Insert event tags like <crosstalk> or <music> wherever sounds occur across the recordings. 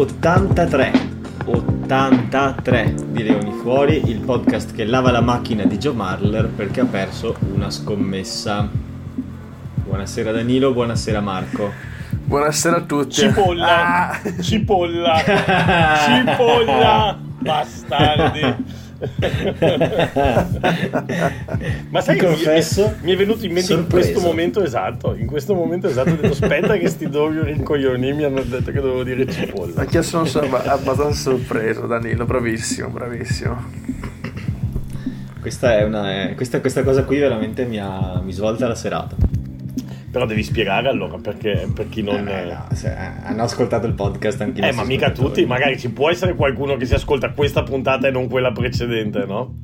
la puntata 83. 83 di Leoni Fuori, il podcast che lava la macchina di Joe Marler perché ha perso una scommessa. Buonasera Danilo, buonasera Marco. Buonasera a tutti. Cipolla, Ah! cipolla, <laughs> cipolla, bastardi. Ma sai Ti che mi- confesso, mi, è venuto in mente in sorpreso. questo momento esatto, in questo momento esatto ho detto aspetta che sti due rincoglioni mi hanno detto che dovevo dire cipolla. Anche io sono so- abbastanza sorpreso, Danilo, bravissimo, bravissimo. Questa, è una, è- questa, questa cosa qui veramente mi, ha, mi svolta la serata. Però devi spiegare allora perché per chi non... Eh, no, eh, hanno ascoltato il podcast anche Eh, ma mica tutti, magari ci può essere qualcuno che si ascolta questa puntata e non quella precedente, no?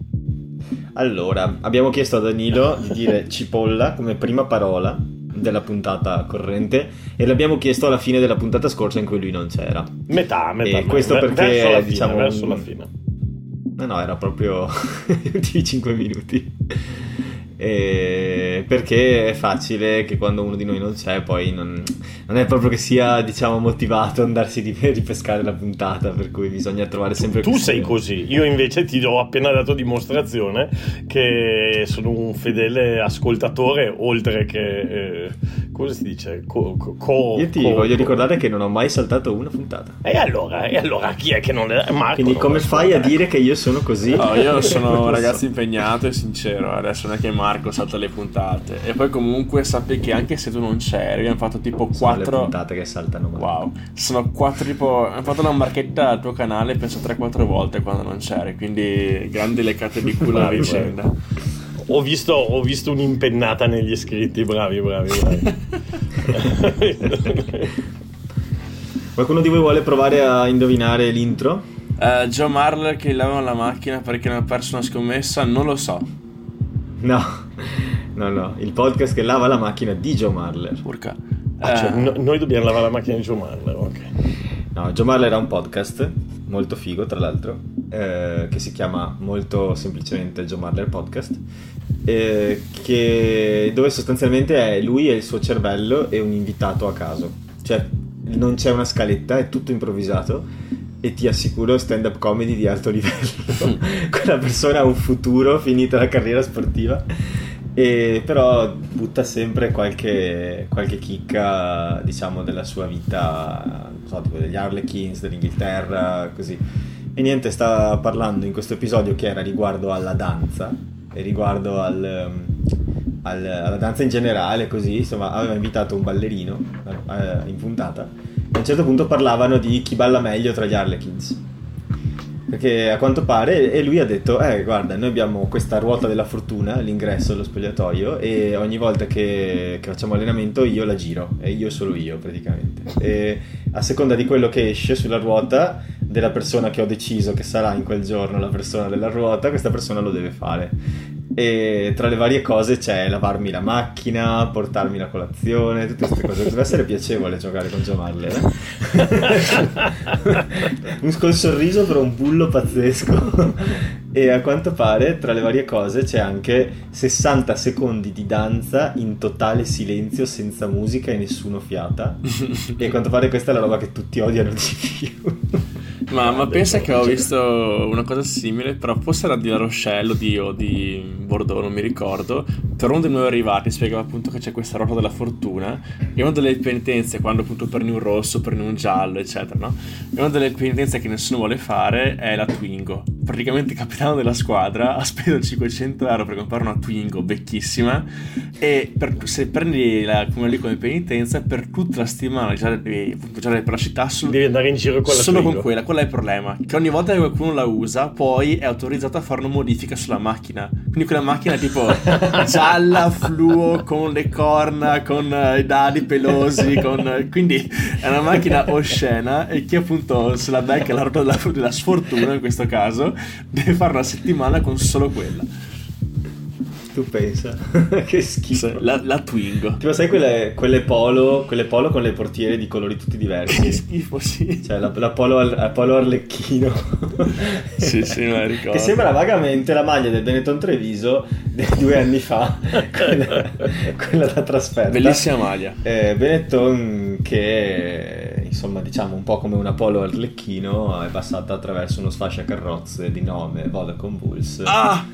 Allora, abbiamo chiesto a Danilo di dire <laughs> cipolla come prima parola della puntata corrente e l'abbiamo chiesto alla fine della puntata scorsa in cui lui non c'era. Metà, metà. E questo ver- perché, verso la fine, diciamo, verso la fine. No, no, era proprio <laughs> gli ultimi 5 minuti. E perché è facile che quando uno di noi non c'è, poi non, non è proprio che sia, diciamo, motivato ad andarsi di <laughs> ripescare la puntata, per cui bisogna trovare sempre Tu queste- sei così, io invece ti ho appena dato dimostrazione che sono un fedele ascoltatore, oltre che... eh, come si dice? Co, co- co- Io ti co- voglio co- ricordare che non ho mai saltato una puntata. E allora, e allora chi è che non è? Marco Quindi come fai a dire che io sono così? No, io <laughs> sono un ragazzo impegnato e sincero, adesso non è che Marco salta le puntate. E poi comunque sappi che anche se tu non c'eri, abbiamo fatto tipo Sono le 4... puntate che saltano male. Wow, sono 4 tipo... Abbiamo fatto una marchetta al tuo canale penso 3-4 volte quando non c'eri, quindi grandi leccate di culo a vicenda. Ho visto, ho visto un'impennata negli iscritti, bravi, bravi, bravi. <laughs> Qualcuno di voi vuole provare a indovinare l'intro? Eh, Joe Marler che lava la macchina perché non ha perso una scommessa, non lo so. No, <laughs> no, no. Il podcast che lava la macchina di Joe Marler. Urca. Ah, cioè, Eh, no- noi dobbiamo lavare la macchina di Joe Marler, ok. No, Joe Marler ha un podcast, molto figo tra l'altro, eh, che si chiama molto semplicemente Joe Marler Podcast, eh, che- dove sostanzialmente è lui e il suo cervello e un invitato a caso. Cioè, non c'è una scaletta, è tutto improvvisato e ti assicuro stand-up comedy di alto livello. <laughs> Quella persona ha un futuro, finita la carriera sportiva. E però butta sempre qualche, qualche chicca, diciamo, della sua vita, non so, tipo degli Harlequins, dell'Inghilterra, così. E niente, sta parlando in questo episodio che era riguardo alla danza riguardo al, ehm, al- alla danza in generale, così, insomma, aveva invitato un ballerino eh, in puntata e a un certo punto parlavano di chi balla meglio tra gli Harlequins. Perché a quanto pare, e lui ha detto, eh guarda, noi abbiamo questa ruota della fortuna all'ingresso dello spogliatoio e ogni volta che, che facciamo allenamento io la giro, e io solo io praticamente. E a seconda di quello che esce sulla ruota, della persona che ho deciso che sarà in quel giorno la persona della ruota, questa persona lo deve fare. E tra le varie cose c'è lavarmi la macchina, portarmi la colazione, tutte queste cose. Deve essere piacevole giocare con Marler. eh? <laughs> un col sorriso però un bullo pazzesco. e a quanto pare tra le varie cose c'è anche 60 secondi di danza in totale silenzio, senza musica e nessuno fiata. e a quanto pare questa è la roba che tutti odiano di più. Ma, ma pensa che ho visto una cosa simile, però forse era di La Rochelle o di, o di Bordeaux, non mi ricordo. Per uno dei nuovi arrivati spiegava appunto che c'è questa ruota della fortuna e una delle penitenze, quando appunto perni un rosso, perni un giallo, eccetera, no? E una delle penitenze che nessuno vuole fare è la Twingo. Praticamente il capitano della squadra ha speso 500 euro per comprare una Twingo vecchissima e per- se prendi la, come lì come penitenza, per tutta la settimana già, già per la città solo, Devi andare in giro con la solo Twingo. con quella, quella è il problema. Che ogni volta che qualcuno la usa, poi è autorizzato a fare una modifica sulla macchina. Quindi quella macchina è tipo <laughs> gialla, fluo, con le corna, con eh, i dadi pelosi. Con, quindi è una macchina oscena. E chi appunto se la becca la ruota della, della sfortuna, in questo caso, deve fare una settimana con solo quella. Tu pensa? <laughs> che schifo. La, la Twingo. Tipo, sai quelle, quelle polo, quelle polo con le portiere di colori tutti Che diversi? schifo, sì. Cioè, la, la polo, la polo arlecchino. <laughs> Sì, sì, me la ricordo. Che sembra vagamente la maglia del Benetton Treviso di due anni fa, <laughs> quella, quella da trasferta. Bellissima maglia. Eh, Benetton che insomma diciamo un po' come una polo arlecchino è passata attraverso uno sfasciacarrozze di nome Vodacom Bulls Ah!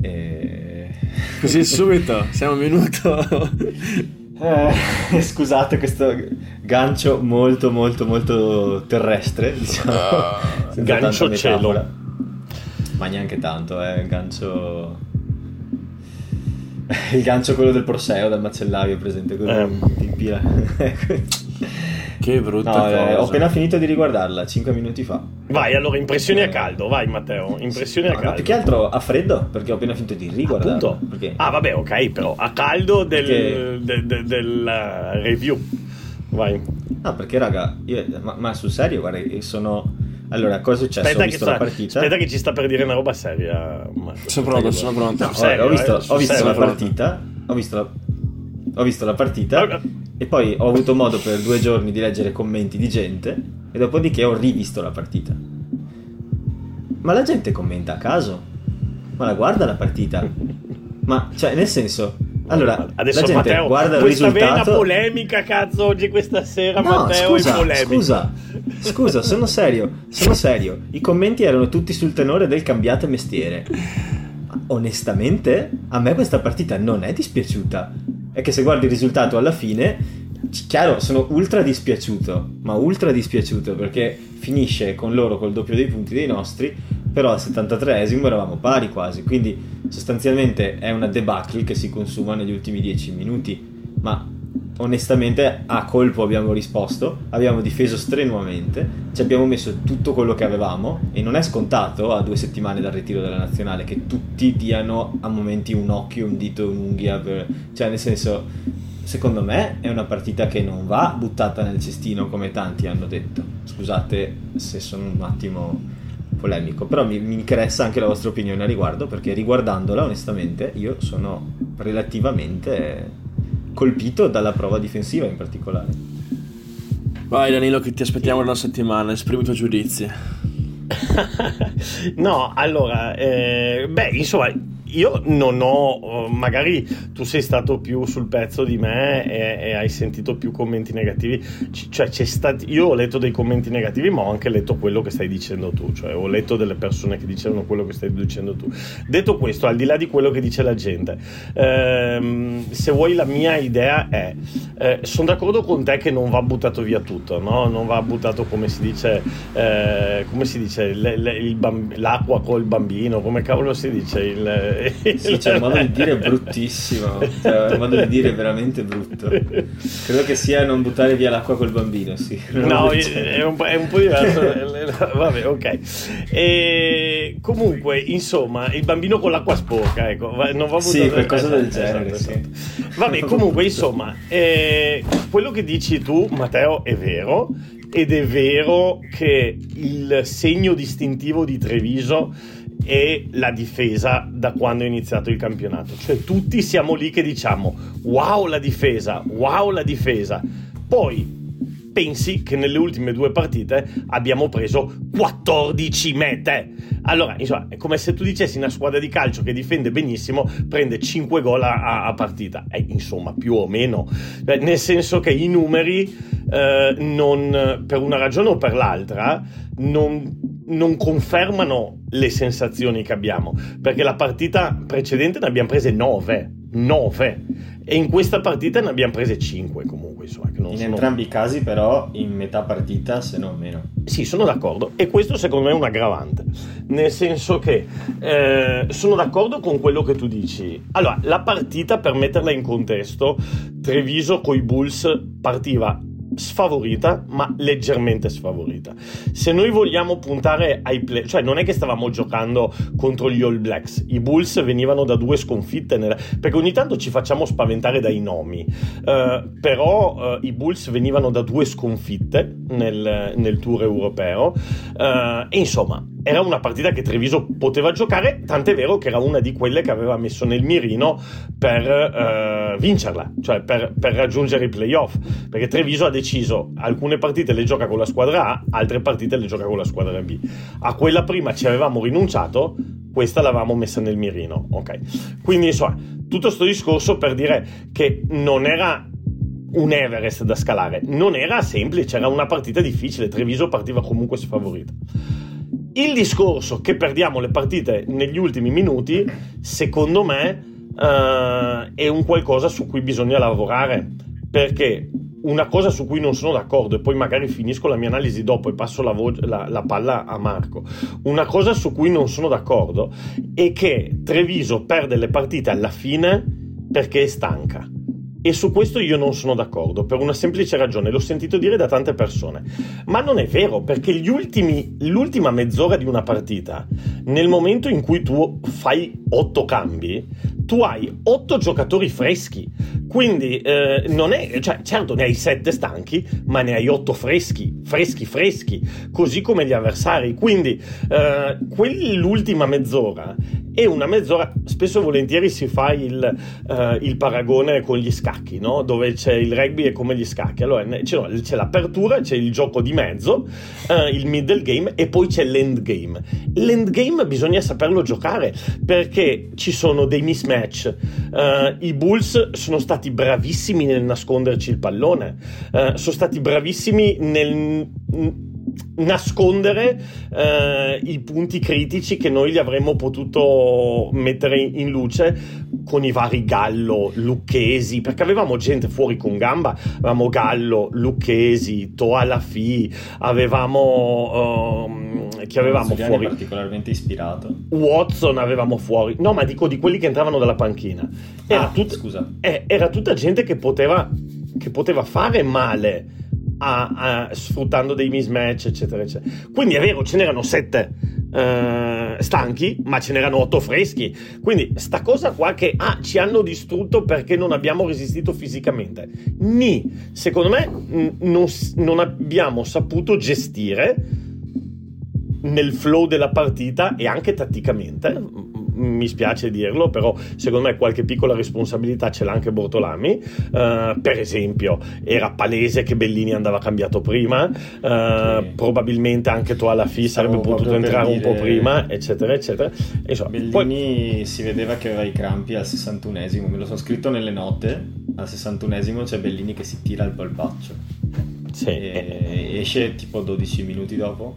E... <laughs> Così subito, siamo un minuto. <laughs> Eh, scusate questo gancio molto molto molto terrestre diciamo <laughs> senza Gancio cielo. ma neanche tanto eh, il gancio il gancio quello del Proseo dal macellaio presente quello Eh. che ti infila <laughs> Che brutta No, eh, cosa. ho appena finito di riguardarla 5 minuti fa Vai, allora, impressioni a caldo, vai Matteo, impressioni a No, no, caldo. più che altro a freddo perché ho appena finito di riguardarla Appunto. perché Ah, vabbè, ok, però a caldo del, Perché- del, del- del, uh, review. Vai. No, perché raga, io- ma, ma sul serio, guarda, sono... Allora, cosa è successo? Aspetta ho che, visto sta- la partita. aspetta che ci sta per dire una roba seria. Marco. Sono pronto, sono pronto. No, Vabbè, serio, ho visto, eh, ho visto la partita, ho visto la, ho visto la partita Allora, e poi ho avuto modo per due giorni di leggere commenti di gente e dopodiché ho rivisto la partita. Ma la gente commenta a caso? Ma la guarda la partita? Ma, cioè, nel senso... Allora, Adesso la gente Matteo, guarda il questa vena risultato... polemica, cazzo, oggi questa sera No, Matteo scusa, è polemico. scusa, scusa, sono serio, sono serio. I commenti erano tutti sul tenore del cambiate mestiere. Ma Onestamente, a me questa partita non è dispiaciuta. È che se guardi il risultato alla fine, chiaro, sono ultra dispiaciuto, ma ultra dispiaciuto perché finisce con loro col doppio dei punti dei nostri, però al 73esimo eravamo pari quasi, quindi sostanzialmente è una debacle che si consuma negli ultimi 10 minuti, ma onestamente a colpo abbiamo risposto, abbiamo difeso strenuamente, ci abbiamo messo tutto quello che avevamo e non è scontato a due settimane dal ritiro della nazionale che tutti diano a momenti un occhio, un dito, un'unghia, per- cioè nel senso secondo me è una partita che non va buttata nel cestino come tanti hanno detto, scusate se sono un attimo polemico, però mi, mi interessa anche la vostra opinione a riguardo perché riguardandola onestamente io sono relativamente colpito dalla prova difensiva in particolare. Vai Danilo che ti aspettiamo una settimana, esprimi i tuoi giudizi. <laughs> no, allora, eh, beh, insomma, io non ho, eh, magari tu sei stato più sul pezzo di me e, e hai sentito più commenti negativi, C- cioè c'è stati, io ho letto dei commenti negativi ma ho anche letto quello che stai dicendo tu, cioè ho letto delle persone che dicevano quello che stai dicendo tu. Detto questo, al di là di quello che dice la gente, ehm, se vuoi la mia idea è, eh, sono d'accordo con te che non va buttato via tutto, no? non va buttato come si dice, eh, come si dice, le- le- bamb- l'acqua col bambino, come cavolo si dice? Il, <laughs> Sì, c'è un modo di dire bruttissimo, cioè, un modo di dire veramente brutto. Credo che sia non buttare via l'acqua col bambino, sì. No, è un, po', è un po' diverso. <laughs> Vabbè, ok. E comunque, insomma, il bambino con l'acqua sporca, ecco, non va buttato Sì, qualcosa del esatto, genere, esatto. sì. Vabbè, comunque, insomma, eh, quello che dici tu, Matteo, è vero. Ed è vero che il segno distintivo di Treviso è la difesa da quando è iniziato il campionato. Cioè, tutti siamo lì che diciamo: wow, la difesa, wow, la difesa. Poi pensi che nelle ultime due partite abbiamo preso 14 mete. Allora, insomma, è come se tu dicessi una squadra di calcio che difende benissimo prende 5 gol a, a partita. Eh, insomma, più o meno. Beh, nel senso che i numeri, eh, non, per una ragione o per l'altra, non, non confermano le sensazioni che abbiamo. Perché la partita precedente ne abbiamo prese 9. 9 e in questa partita ne abbiamo prese 5 comunque insomma In sono... entrambi i casi però in metà partita se non meno. Sì, sono d'accordo. E questo secondo me è un aggravante. Nel senso che eh, sono d'accordo con quello che tu dici. Allora, la partita, per metterla in contesto, Treviso coi Bulls partiva sfavorita, ma leggermente sfavorita. Se noi vogliamo puntare ai play, cioè non è che stavamo giocando contro gli All Blacks, i Bulls venivano da due sconfitte, nella- perché ogni tanto ci facciamo spaventare dai nomi, eh, però eh, i Bulls venivano da due sconfitte nel, nel tour europeo. Eh, e insomma era una partita che Treviso poteva giocare, tant'è vero che era una di quelle che aveva messo nel mirino per vincerla, cioè per, per raggiungere i playoff, perché Treviso ha deciso alcune partite le gioca con la squadra A, altre partite le gioca con la squadra B. A quella prima ci avevamo rinunciato, questa l'avevamo messa nel mirino, ok? Quindi insomma, tutto sto discorso per dire che non era un Everest da scalare. Non era semplice, era una partita difficile. Treviso partiva comunque sfavorita. Il discorso che perdiamo le partite negli ultimi minuti, secondo me, uh, è un qualcosa su cui bisogna lavorare. Perché una cosa su cui non sono d'accordo, e poi magari finisco la mia analisi dopo e passo la, vo- la, la, palla a Marco. Una cosa su cui non sono d'accordo è che Treviso perde le partite alla fine perché è stanca. E su questo io non sono d'accordo, per una semplice ragione, l'ho sentito dire da tante persone. Ma non è vero, perché ultimi, l'ultima mezz'ora di una partita, nel momento in cui tu fai otto cambi, tu hai otto giocatori freschi. Quindi eh, non è, cioè, certo ne hai sette stanchi, ma ne hai otto freschi, freschi, freschi, così come gli avversari. Quindi eh, quell'ultima mezz'ora è una mezz'ora, spesso e volentieri si fa il, eh, il paragone con gli scacchi, no? dove c'è il rugby è come gli scacchi. Allora c'è, c'è l'apertura, c'è il gioco di mezzo, eh, il middle game e poi c'è l'end game. L'end game bisogna saperlo giocare perché ci sono dei mismatch. Uh, I Bulls sono stati bravissimi nel nasconderci il pallone, uh, sono stati bravissimi nel nascondere eh, i punti critici che noi gli avremmo potuto mettere in luce con i vari Gallo, Lucchesi, perché avevamo gente fuori con gamba, avevamo Gallo, Lucchesi, Toa Lafi, avevamo... Um, chi avevamo Zuliani fuori? particolarmente ispirato. Watson avevamo fuori. No, ma dico di quelli che entravano dalla panchina. Era, ah, tut- scusa. Eh, era tutta gente che poteva, che poteva fare male a, a, sfruttando dei mismatch, eccetera, eccetera. Quindi è vero, ce n'erano sette uh, stanchi, ma ce n'erano otto freschi. Quindi sta cosa qua che ah, ci hanno distrutto perché non abbiamo resistito fisicamente. Ni, secondo me, n- non, non abbiamo saputo gestire nel flow della partita e anche tatticamente mi spiace dirlo, però secondo me qualche piccola responsabilità ce l'ha anche Bortolami. Uh, per esempio, era palese che Bellini andava cambiato prima, uh, sì. probabilmente anche tu alla FI sarebbe potuto entrare un po' prima, eccetera, eccetera. Insomma, Bellini poi... si vedeva che aveva i crampi al 61esimo, me lo sono scritto nelle note, al 61esimo c'è Bellini che si tira il polpaccio. Sì. E esce tipo 12 minuti dopo.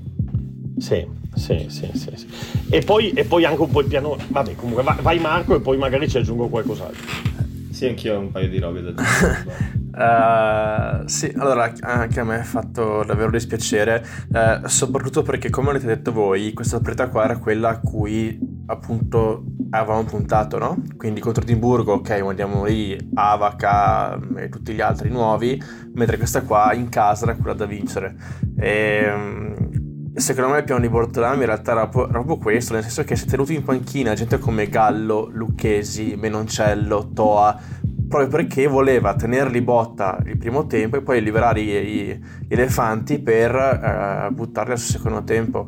Sì, sì, sì, sì, sì. E, poi, e, poi, anche un po' il piano. Vabbè, comunque vai Marco e poi magari ci aggiungo qualcos'altro. Sì, anch'io ho un paio di robe da dire. uh, <laughs> sì, allora anche a me ha fatto davvero dispiacere, uh, soprattutto perché, come avete detto voi, questa partita qua era quella a cui appunto avevamo puntato, no? Quindi contro Edimburgo, ok, mandiamo lì Avaca e tutti gli altri nuovi, mentre questa qua in casa era quella da vincere. E, ehm, Secondo me il piano di Bortolami in realtà era proprio questo, nel senso che si è tenuto in panchina gente come Gallo, Lucchesi, Menoncello, Toa, proprio perché voleva tenerli botta il primo tempo e poi liberare i, i elefanti per uh, buttarli al secondo tempo.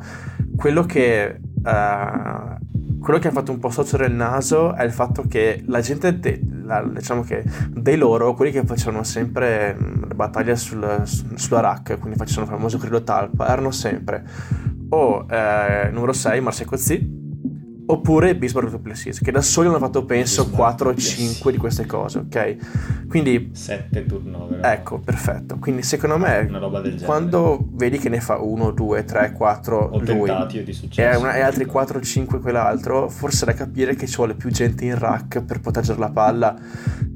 Quello che uh, quello che ha fatto un po' storcere il naso è il fatto che la gente, de, la, diciamo che dei loro, quelli che facevano sempre mm, le battaglie sul, sulla rack, quindi facevano il famoso credo talpa, erano sempre o eh, numero 6 Marseille Cozzi oppure Bismarck Duplessis che da soli hanno fatto penso Bismarck 4 o 5 di queste cose ok? Quindi 7 turnover ecco perfetto. Quindi secondo me quando vedi che ne fa 1 2 3 4 lui e, una, e altri 4 o 5 quell'altro forse da capire che ci vuole più gente in rack per proteggere la palla.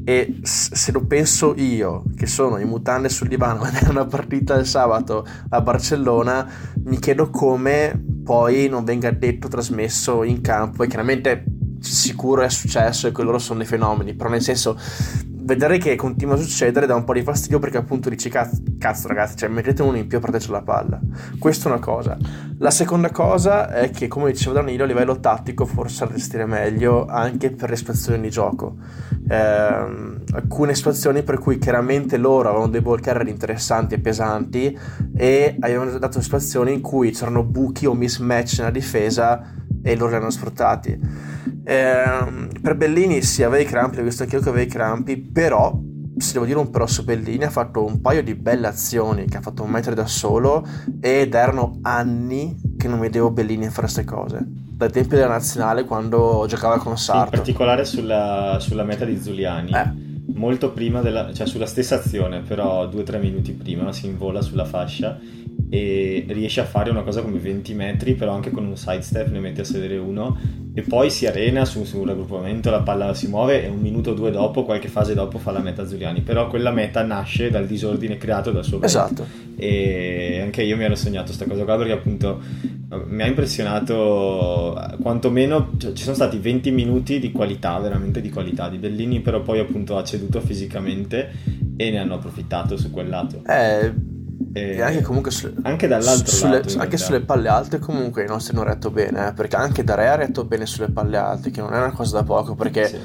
E se lo penso io che sono in mutande sul divano <laughs> a vedere una partita il sabato a Barcellona mi chiedo come poi non venga detto, trasmesso in campo e chiaramente sicuro è successo e che loro sono dei fenomeni, però nel senso vedere che continua a succedere dà un po' di fastidio perché appunto dici cazzo, cazzo ragazzi, cioè mettete uno in più a proteggere la palla. Questa è una cosa. La seconda cosa è che come diceva Danilo a livello tattico forse allestire meglio anche per le situazioni di gioco. Eh, alcune situazioni per cui chiaramente loro avevano dei ball carrier interessanti e pesanti e avevano dato situazioni in cui c'erano buchi o mismatch nella difesa e loro li hanno sfruttati. Eh, per Bellini sì, aveva i crampi, ho visto anche io che aveva i crampi, però se devo dire un però su Bellini ha fatto un paio di belle azioni che ha fatto un metro da solo ed erano anni che non vedevo Bellini fare queste cose. Dai tempi della nazionale quando giocava con Sarto in particolare sulla, sulla meta di Zuliani. Eh. Molto prima della, cioè sulla stessa azione, però 2-3 minuti prima si invola sulla fascia e riesce a fare una cosa come 20 metri, però anche con un sidestep ne mette a sedere uno e poi si arena su, un raggruppamento, la palla si muove e un minuto o due dopo, qualche fase dopo fa la meta Giuliani, però quella meta nasce dal disordine creato dal suo Esatto. E anche io mi ero sognato questa cosa qua perché appunto mi ha impressionato quantomeno cioè, ci sono stati 20 minuti di qualità, veramente di qualità di Bellini, però poi appunto ha ceduto fisicamente e ne hanno approfittato su quel lato. Eh e anche comunque su, anche dall'altro sulle, lato, anche sulle palle alte comunque i nostri hanno retto bene eh, perché anche Dare ha retto bene sulle palle alte che non è una cosa da poco perché sì.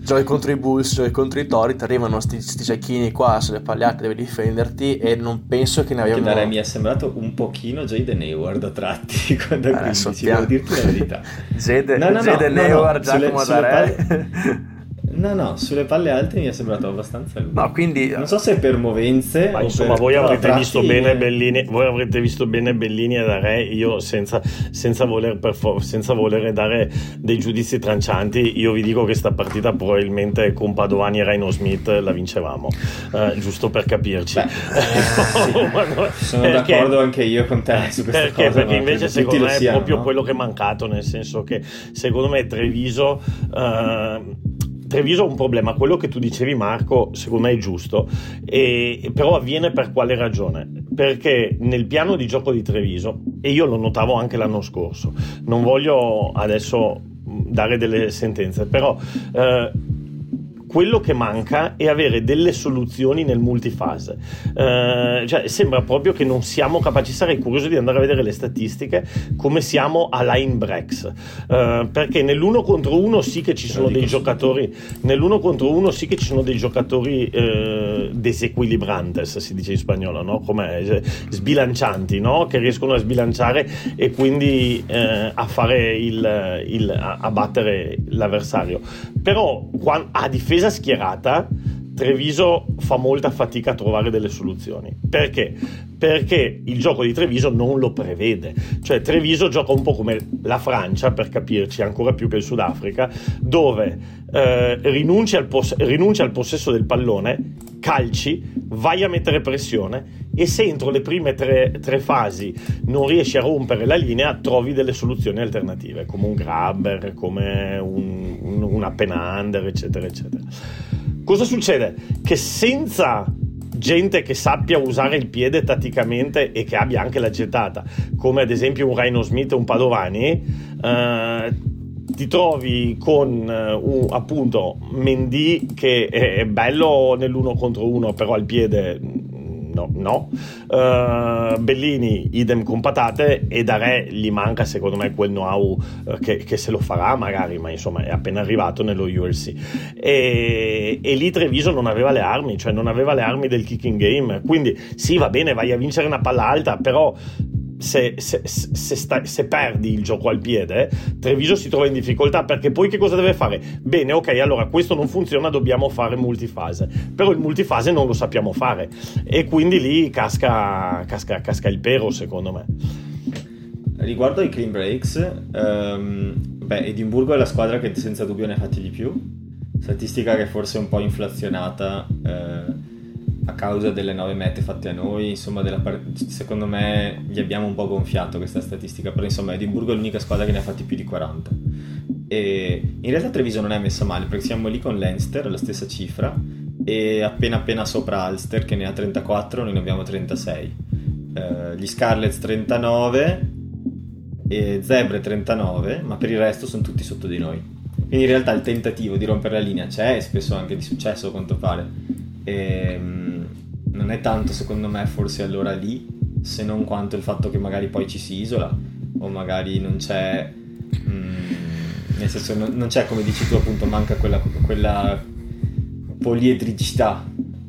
giochi contro i Bulls giochi contro i Tori ti arrivano sti, sti cecchini qua sulle palle alte devi difenderti e non penso che ne abbiamo Dare mi è sembrato un pochino Jaden Hayward a tratti <laughs> quando eh, 15 devo dirti la verità. <laughs> Jaden no, no, no, Hayward Giacomo Dare palle... <laughs> No, no, sulle palle alte mi è sembrato abbastanza lungo. No, quindi... Non so se per movenze... Ma insomma, per voi avrete, visto bene Bellini, voi avrete visto bene Bellini e Dare, io senza, senza, voler for- senza voler dare dei giudizi trancianti, io vi dico che questa partita probabilmente con Padovani e Rhino Smith la vincevamo, uh, giusto per capirci. Beh, <laughs> sì. Sono perché, d'accordo anche io con te su questa perché, cosa. Perché invece secondo me è proprio no? quello che è mancato, nel senso che secondo me Treviso... Uh, Treviso ha un problema, quello che tu dicevi Marco secondo me è giusto, e, però avviene per quale ragione? Perché nel piano di gioco di Treviso, e io lo notavo anche l'anno scorso, non voglio adesso dare delle sentenze, però eh, quello che manca è avere delle soluzioni nel multifase. Eh, cioè, sembra proprio che non siamo capaci, sarei curioso di andare a vedere le statistiche, come siamo a line breaks. Eh, perché nell'uno contro uno sì che ci sono dei giocatori, nell'uno contro uno sì che ci sono dei giocatori eh, desequilibrantes, si dice in spagnolo, no? Come sbilancianti, no? Che riescono a sbilanciare e quindi eh, a fare il, il a, a battere l'avversario. Però a difesa difesa schierata Treviso fa molta fatica a trovare delle soluzioni. Perché? Perché il gioco di Treviso non lo prevede. Cioè Treviso gioca un po' come la Francia, per capirci, ancora più che il Sudafrica, dove eh, rinuncia, al poss- rinuncia al possesso del pallone, calci, vai a mettere pressione e se entro le prime tre, tre, fasi non riesci a rompere la linea trovi delle soluzioni alternative come un grabber, come un, un, una penander eccetera eccetera cosa succede? che senza gente che sappia usare il piede tatticamente e che abbia anche la gettata come ad esempio un Rhino Smith o un Padovani eh, ti trovi con uh, appunto Mendy che è bello nell'uno contro uno però al piede no, no. Uh, Bellini idem con patate e da Re gli manca secondo me quel know-how uh, che, che, se lo farà magari ma insomma è appena arrivato nello ULC e, e, lì Treviso non aveva le armi cioè non aveva le armi del kicking game quindi sì va bene vai a vincere una palla alta però se, se, se, sta, se, perdi il gioco al piede, Treviso si trova in difficoltà perché poi che cosa deve fare? Bene, ok, allora questo non funziona, dobbiamo fare multifase. Però il multifase non lo sappiamo fare e quindi lì casca, casca, casca il pero, secondo me. Riguardo ai clean breaks, um, beh, Edimburgo è la squadra che senza dubbio ne ha fatti di più. Statistica che forse è un po' inflazionata. Eh, a causa delle nove mete fatte a noi, insomma, part- secondo me gli abbiamo un po' gonfiato questa statistica, però insomma Edimburgo è l'unica squadra che ne ha fatti più di 40. E in realtà Treviso non è messa male perché siamo lì con Leinster, la stessa cifra, e appena appena sopra Ulster che ne ha 34, noi ne abbiamo 36. Eh, gli Scarlets 39 e Zebre 39, ma per il resto sono tutti sotto di noi. Quindi in realtà il tentativo di rompere la linea c'è e spesso anche di successo a quanto pare. E, ehm, non è tanto secondo me forse allora lì, se non quanto il fatto che magari poi ci si isola o magari non c'è... Mm, nel senso non, non, c'è come dici tu appunto manca quella, quella poliedricità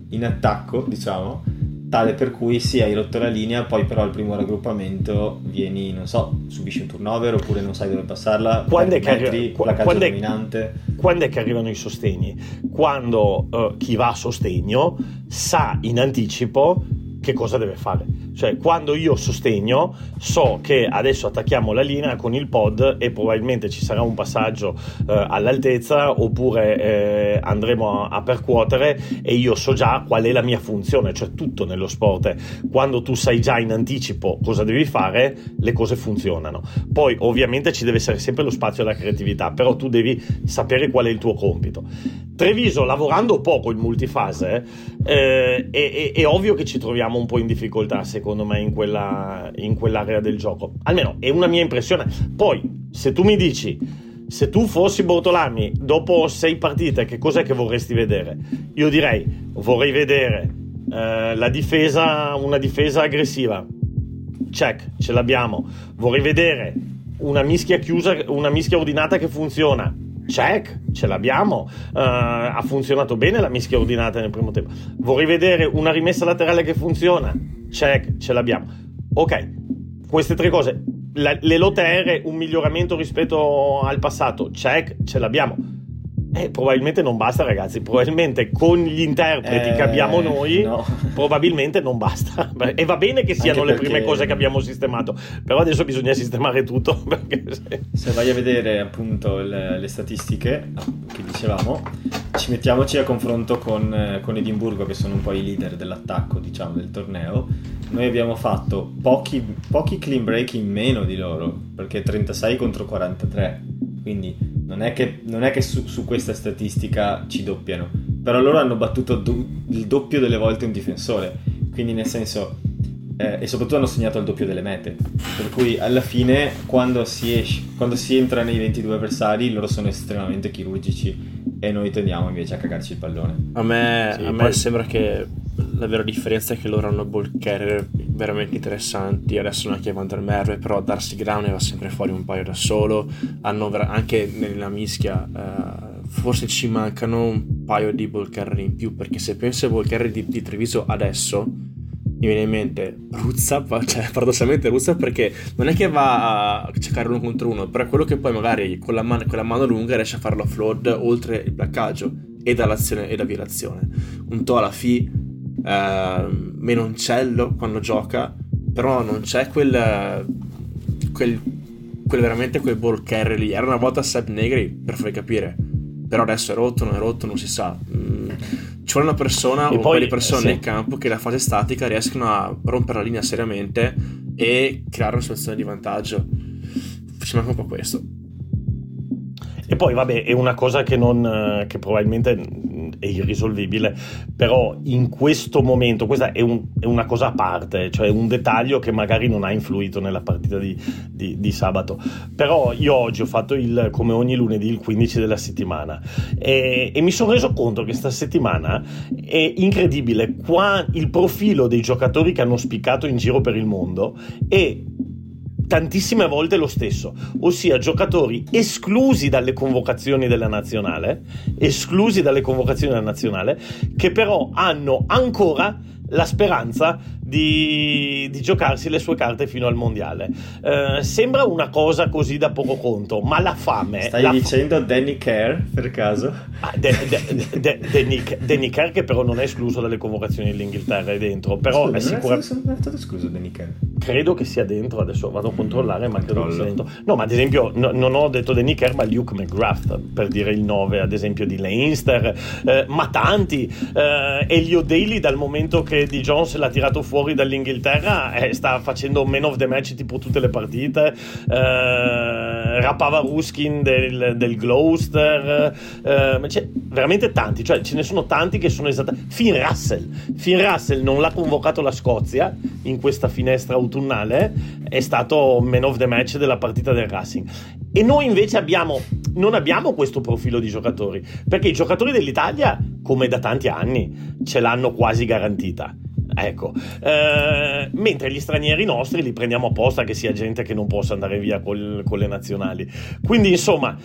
in attacco diciamo tale per cui sì hai rotto la linea poi però al primo raggruppamento vieni non so subisci un turnover oppure non sai dove passarla quando è, che, metri, qu- quando, è, quando è che arrivano i sostegni? Quando uh, chi va a sostegno sa in anticipo che cosa deve fare Cioè, quando io sostegno, so che adesso attacchiamo la linea con il pod e probabilmente ci sarà un passaggio eh, all'altezza oppure eh, andremo a, a, percuotere e io so già qual è la mia funzione, cioè tutto nello sport. Quando tu sai già in anticipo cosa devi fare, le cose funzionano. Poi, ovviamente, ci deve essere sempre lo spazio alla creatività, però tu devi sapere qual è il tuo compito. Treviso, lavorando poco in multifase, eh, è, è, è ovvio che ci troviamo un po' in difficoltà, secondo secondo me, in, quella, in quell'area del gioco. Almeno è una mia impressione. Poi, se tu mi dici, se tu fossi Bortolami dopo sei partite, che cos'è che vorresti vedere? Io direi, vorrei vedere eh, la difesa, una difesa aggressiva. Check, ce l'abbiamo. Vorrei vedere una mischia chiusa, una mischia ordinata che funziona. Check, ce l'abbiamo. Uh, ha funzionato bene la mischia ordinata nel primo tempo. Vorrei vedere una rimessa laterale che funziona check, ce l'abbiamo. Ok, queste tre cose, la, le lotte aeree, un miglioramento rispetto al passato, check, ce l'abbiamo eh, probabilmente non basta, ragazzi. Probabilmente con gli interpreti eh, che abbiamo noi, no. <laughs> probabilmente non basta. E va bene che siano le prime cose che abbiamo sistemato, però adesso bisogna sistemare tutto. <laughs> Se... se... vai a vedere appunto le, le, statistiche che dicevamo, ci mettiamoci a confronto con, con Edimburgo, che sono un po' i leader dell'attacco, diciamo, del torneo. Noi abbiamo fatto pochi, pochi clean break in meno di loro, perché 36 contro 43. Quindi non è che, non è che su, su, questa statistica ci doppiano, però loro hanno battuto do, il doppio delle volte un difensore, quindi nel senso, eh, e soprattutto hanno segnato il doppio delle mete, per cui alla fine quando si, esce, quando si entra nei 22 avversari loro sono estremamente chirurgici e noi tendiamo invece a cagarci il pallone. A me, sì, a me sembra che la vera differenza è che loro hanno ball carrier veramente interessanti. Adesso non è che Van der Merve, però Darcy Brown ne va sempre fuori un paio da solo. Hanno ver- anche nella mischia. Uh, forse ci mancano un paio di ball carrier in più. Perché se penso ai ball carrier di, di Treviso adesso mi viene in mente Ruzza, cioè paradossalmente Ruzza perché non è che va a cercare uno contro uno, però è quello che poi magari con la, man- con la mano lunga riesce a farlo flood oltre il placcaggio e dall'azione e da violazione. Un Tola Fi eh, menoncello quando gioca, però non c'è quel, quel, quel veramente quel ball carry lì. Era una volta Seb Negri per farvi capire, però adesso è rotto, non è rotto, non si sa. Mm, ci vuole una persona e o poi, le persone sì. nel campo che la fase statica riescono a rompere la linea seriamente e creare una situazione di vantaggio. Ci manca un po' questo. E poi, vabbè, è una cosa che, non, che probabilmente è irrisolvibile, però in questo momento, questa è, un, è, una cosa a parte, cioè un dettaglio che magari non ha influito nella partita di, di, di sabato, però io oggi ho fatto il, come ogni lunedì, il 15 della settimana. E, e mi sono reso conto che questa settimana è incredibile qua il profilo dei giocatori che hanno spiccato in giro per il mondo e tantissime volte lo stesso, ossia giocatori esclusi dalle convocazioni della nazionale, esclusi dalle convocazioni della nazionale, che però hanno ancora la speranza di, di, giocarsi le sue carte fino al mondiale. Eh, sembra una cosa così da poco conto, ma la fame. Stai la dicendo fa- Danny Kerr per caso? Ah, de, de, de, Danny, Danny Kerr, che però non è escluso dalle convocazioni dell'Inghilterra, è dentro. Però Scusa, è sicuramente. Non è stato escluso Danny Kerr. Credo che sia dentro, adesso vado a controllare, ma credo che sia dentro. No, ma ad esempio, no, non ho detto Danny Kerr, ma Luke McGrath, per dire il 9, ad esempio di Leinster, eh, ma tanti. Eh, Elio Daly, dal momento che Di Jones l'ha tirato fuori dall'Inghilterra Inghilterra eh, sta facendo man of the match tipo tutte le partite. Eh, Rapava Ruskin del, del Gloucester, eh, c'è veramente tanti, cioè ce ne sono tanti che sono esattamente. Finn Russell, Finn Russell non l'ha convocato la Scozia in questa finestra autunnale, è stato man of the match della partita del Racing. E noi invece abbiamo, non abbiamo questo profilo di giocatori, perché i giocatori dell'Italia, come da tanti anni, ce l'hanno quasi garantita. Ecco, eh, mentre gli stranieri nostri li prendiamo apposta che sia gente che non possa andare via col, con le nazionali. Quindi, insomma,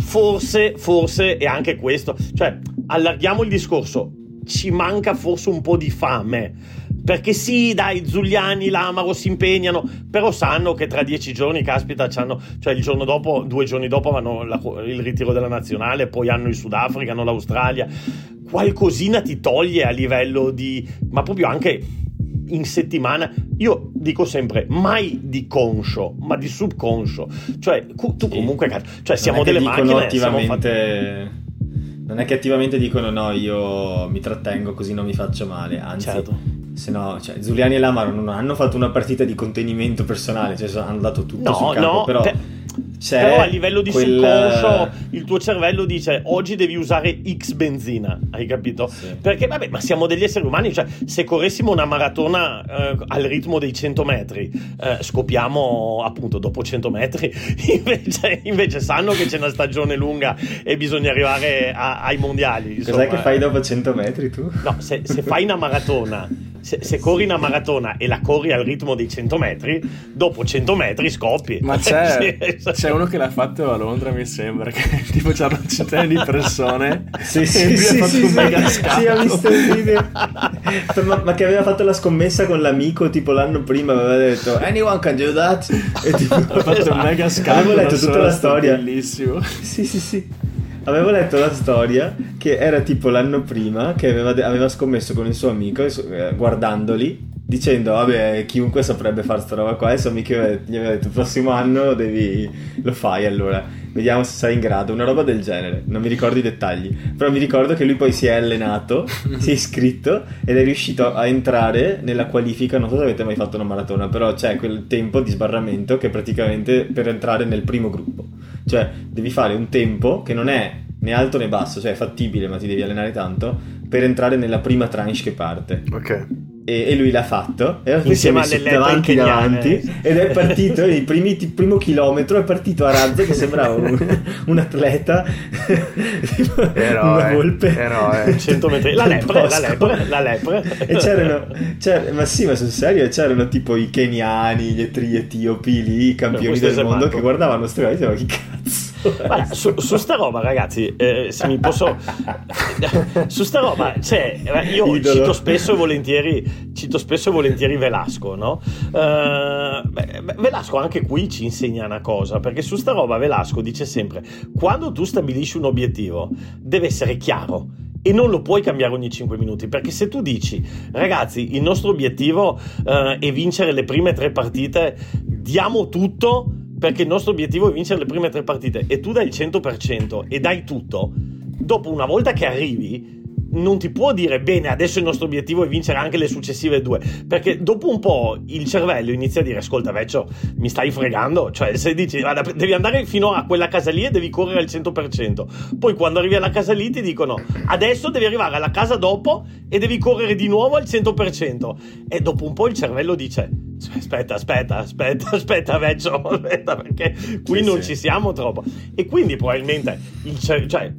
forse, forse è anche questo. Cioè, allarghiamo il discorso. Ci manca forse un po' di fame. Perché sì, dai, Zuliani, Lamaro si impegnano, però sanno che tra dieci giorni, caspita, cioè il giorno dopo, due giorni dopo hanno la, il ritiro della nazionale, poi hanno il Sudafrica, hanno l'Australia qualcosina ti toglie a livello di... ma proprio anche in settimana, io dico sempre mai di conscio, ma di subconscio. Cioè, tu sì. comunque, cioè, siamo delle macchine. Attivamente... Non è che attivamente dicono no, io mi trattengo così non mi faccio male, anzi, certo. se no, cioè, Zuliani e Lamaro non hanno fatto una partita di contenimento personale, cioè hanno dato tutto no, sul campo, no, però... Per c'è Però a livello di quel... subconscio il tuo cervello dice oggi devi usare X benzina, hai capito? Sì. Perché vabbè, ma siamo degli esseri umani, cioè se corressimo una maratona eh, al ritmo dei 100 metri, eh, scopiamo appunto dopo 100 metri, <laughs> invece, invece, sanno che c'è una stagione lunga e bisogna arrivare a, ai mondiali. Insomma. Cos'è che fai dopo 100 metri tu? No, se, se fai una maratona <laughs> se, se, corri una maratona e la corri al ritmo dei 100 metri, dopo 100 metri scoppi. Ma c'è, <laughs> c'è uno che l'ha fatto a Londra, mi sembra, che tipo c'erano centinaia di persone. Sì, sì, sì, fatto sì, un mega sì, sì, ho visto il video. <laughs> ma, ma, che aveva fatto la scommessa con l'amico tipo l'anno prima, aveva detto anyone can do that. E tipo, ha fatto esatto. un mega scambio. Avevo letto tutta la storia. Bellissimo. Sì, sì, sì avevo letto la storia che era tipo l'anno prima che aveva, aveva scommesso con il suo amico eh, guardandoli dicendo vabbè chiunque saprebbe fare sta roba qua. E suo amico gli aveva detto prossimo anno devi, lo fai allora. Vediamo se sei in grado. Una roba del genere. Non mi ricordo i dettagli. Però mi ricordo che lui poi si è allenato si è iscritto ed è riuscito a entrare nella qualifica. Non so se avete mai fatto una maratona però c'è quel tempo di sbarramento che praticamente per entrare nel primo gruppo cioè, devi fare un tempo che non è né alto né basso, cioè è fattibile, ma ti devi allenare tanto per entrare nella prima tranche che parte. Ok. E, e lui l'ha fatto. E poi si è messo davanti davanti. Ed è partito il primo chilometro è partito a razzo che sembrava un, un atleta. Eroe, una volpe. eroe. 100 metri. La lepre, la lepre, la lepre. E c'erano, c'erano ma sì ma sul serio c'erano tipo i keniani gli etiopi lì i campioni del mondo che guardavano sto e dicevano chi cazzo Guarda, su, su, sta roba, ragazzi, eh, se mi posso. <laughs> su sta roba, cioè, io Idolo. cito spesso e volentieri, cito spesso e volentieri Velasco, no? Uh, beh, Velasco anche qui ci insegna una cosa, perché su sta roba Velasco dice sempre: quando tu stabilisci un obiettivo, deve essere chiaro e non lo puoi cambiare ogni 5 minuti perché se tu dici ragazzi il nostro obiettivo uh, è vincere le prime tre partite diamo tutto perché il nostro obiettivo è vincere le prime tre partite. E tu dai il 100% e dai tutto, dopo una volta che arrivi non ti può dire bene adesso il nostro obiettivo è vincere anche le successive due perché dopo un po' il cervello inizia a dire ascolta vecchio mi stai fregando cioè se dici guarda, devi andare fino a quella casa lì e devi correre al 100% poi quando arrivi alla casa lì ti dicono adesso devi arrivare alla casa dopo e devi correre di nuovo al 100% e dopo un po' il cervello dice aspetta, aspetta, aspetta, <laughs> aspetta, vecchio, aspetta, perché qui sì, non sì. ci siamo troppo. E quindi probabilmente, il, cioè,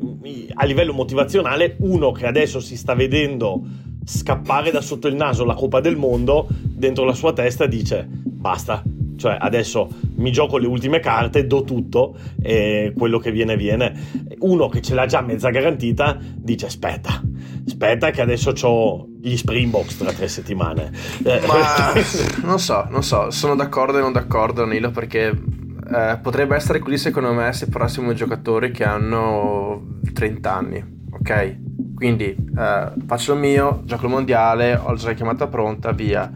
a livello motivazionale, uno che adesso si sta vedendo scappare da sotto il naso la Coppa del Mondo, dentro la sua testa dice, basta, cioè adesso mi gioco le ultime carte, do tutto e quello che viene viene. Uno che ce l'ha già mezza garantita dice aspetta, aspetta che adesso ho gli Springboks tra tre settimane. Eh, Ma <laughs> non so, non so, sono d'accordo e non d'accordo Nilo perché eh, potrebbe essere così secondo me se parassimo i giocatori che hanno 30 anni, ok? Quindi eh, faccio il mio, gioco il mondiale, ho già la chiamata pronta, via.